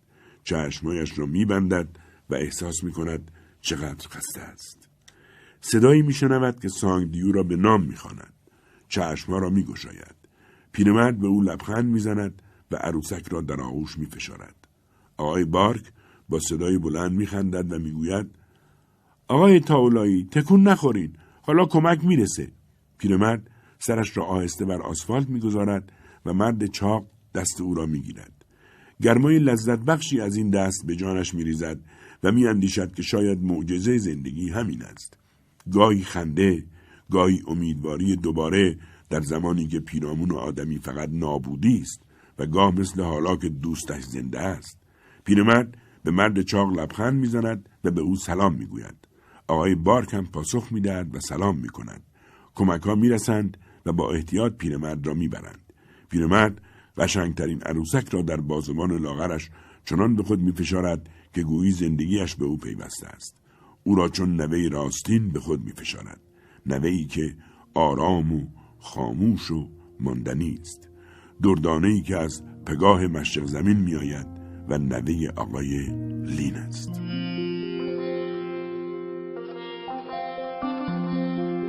چشمایش را میبندد و احساس می‌کند چقدر خسته است. صدایی میشنود که سانگدیو را به نام می‌خواند. چشمها را میگشاید. پیرمرد به او لبخند می‌زند و عروسک را در آغوش میفشارد. آقای بارک با صدای بلند میخندد و می‌گوید آقای تاولایی تکون نخورین. حالا کمک می‌رسه. پیرمرد سرش را آهسته بر آسفالت می‌گذارد و مرد چاق دست او را می‌گیرد. گرمای لذت بخشی از این دست به جانش میریزد و میاندیشد که شاید معجزه زندگی همین است. گاهی خنده گاهی امیدواری دوباره در زمانی که پیرامون آدمی فقط نابودی است و گاه مثل حالا که دوستش زنده است. پیرمرد به مرد چاق لبخند می‌زند و به او سلام می‌گوید. آقای بارک هم پاسخ می‌دهد و سلام می‌کند. کمک ها می‌رسند و با احتیاط پیرمرد را می‌برند. پیرمرد قشنگترین عروسک را در بازمان لاغرش چنان به خود میفشارد که گویی زندگیش به او پیوسته است. او را چون نوه راستین به خود میفشارد ای که آرام و خاموش و ماندنی است. دردانه که از پگاه مشرق زمین میآید و نوه آقای لین است.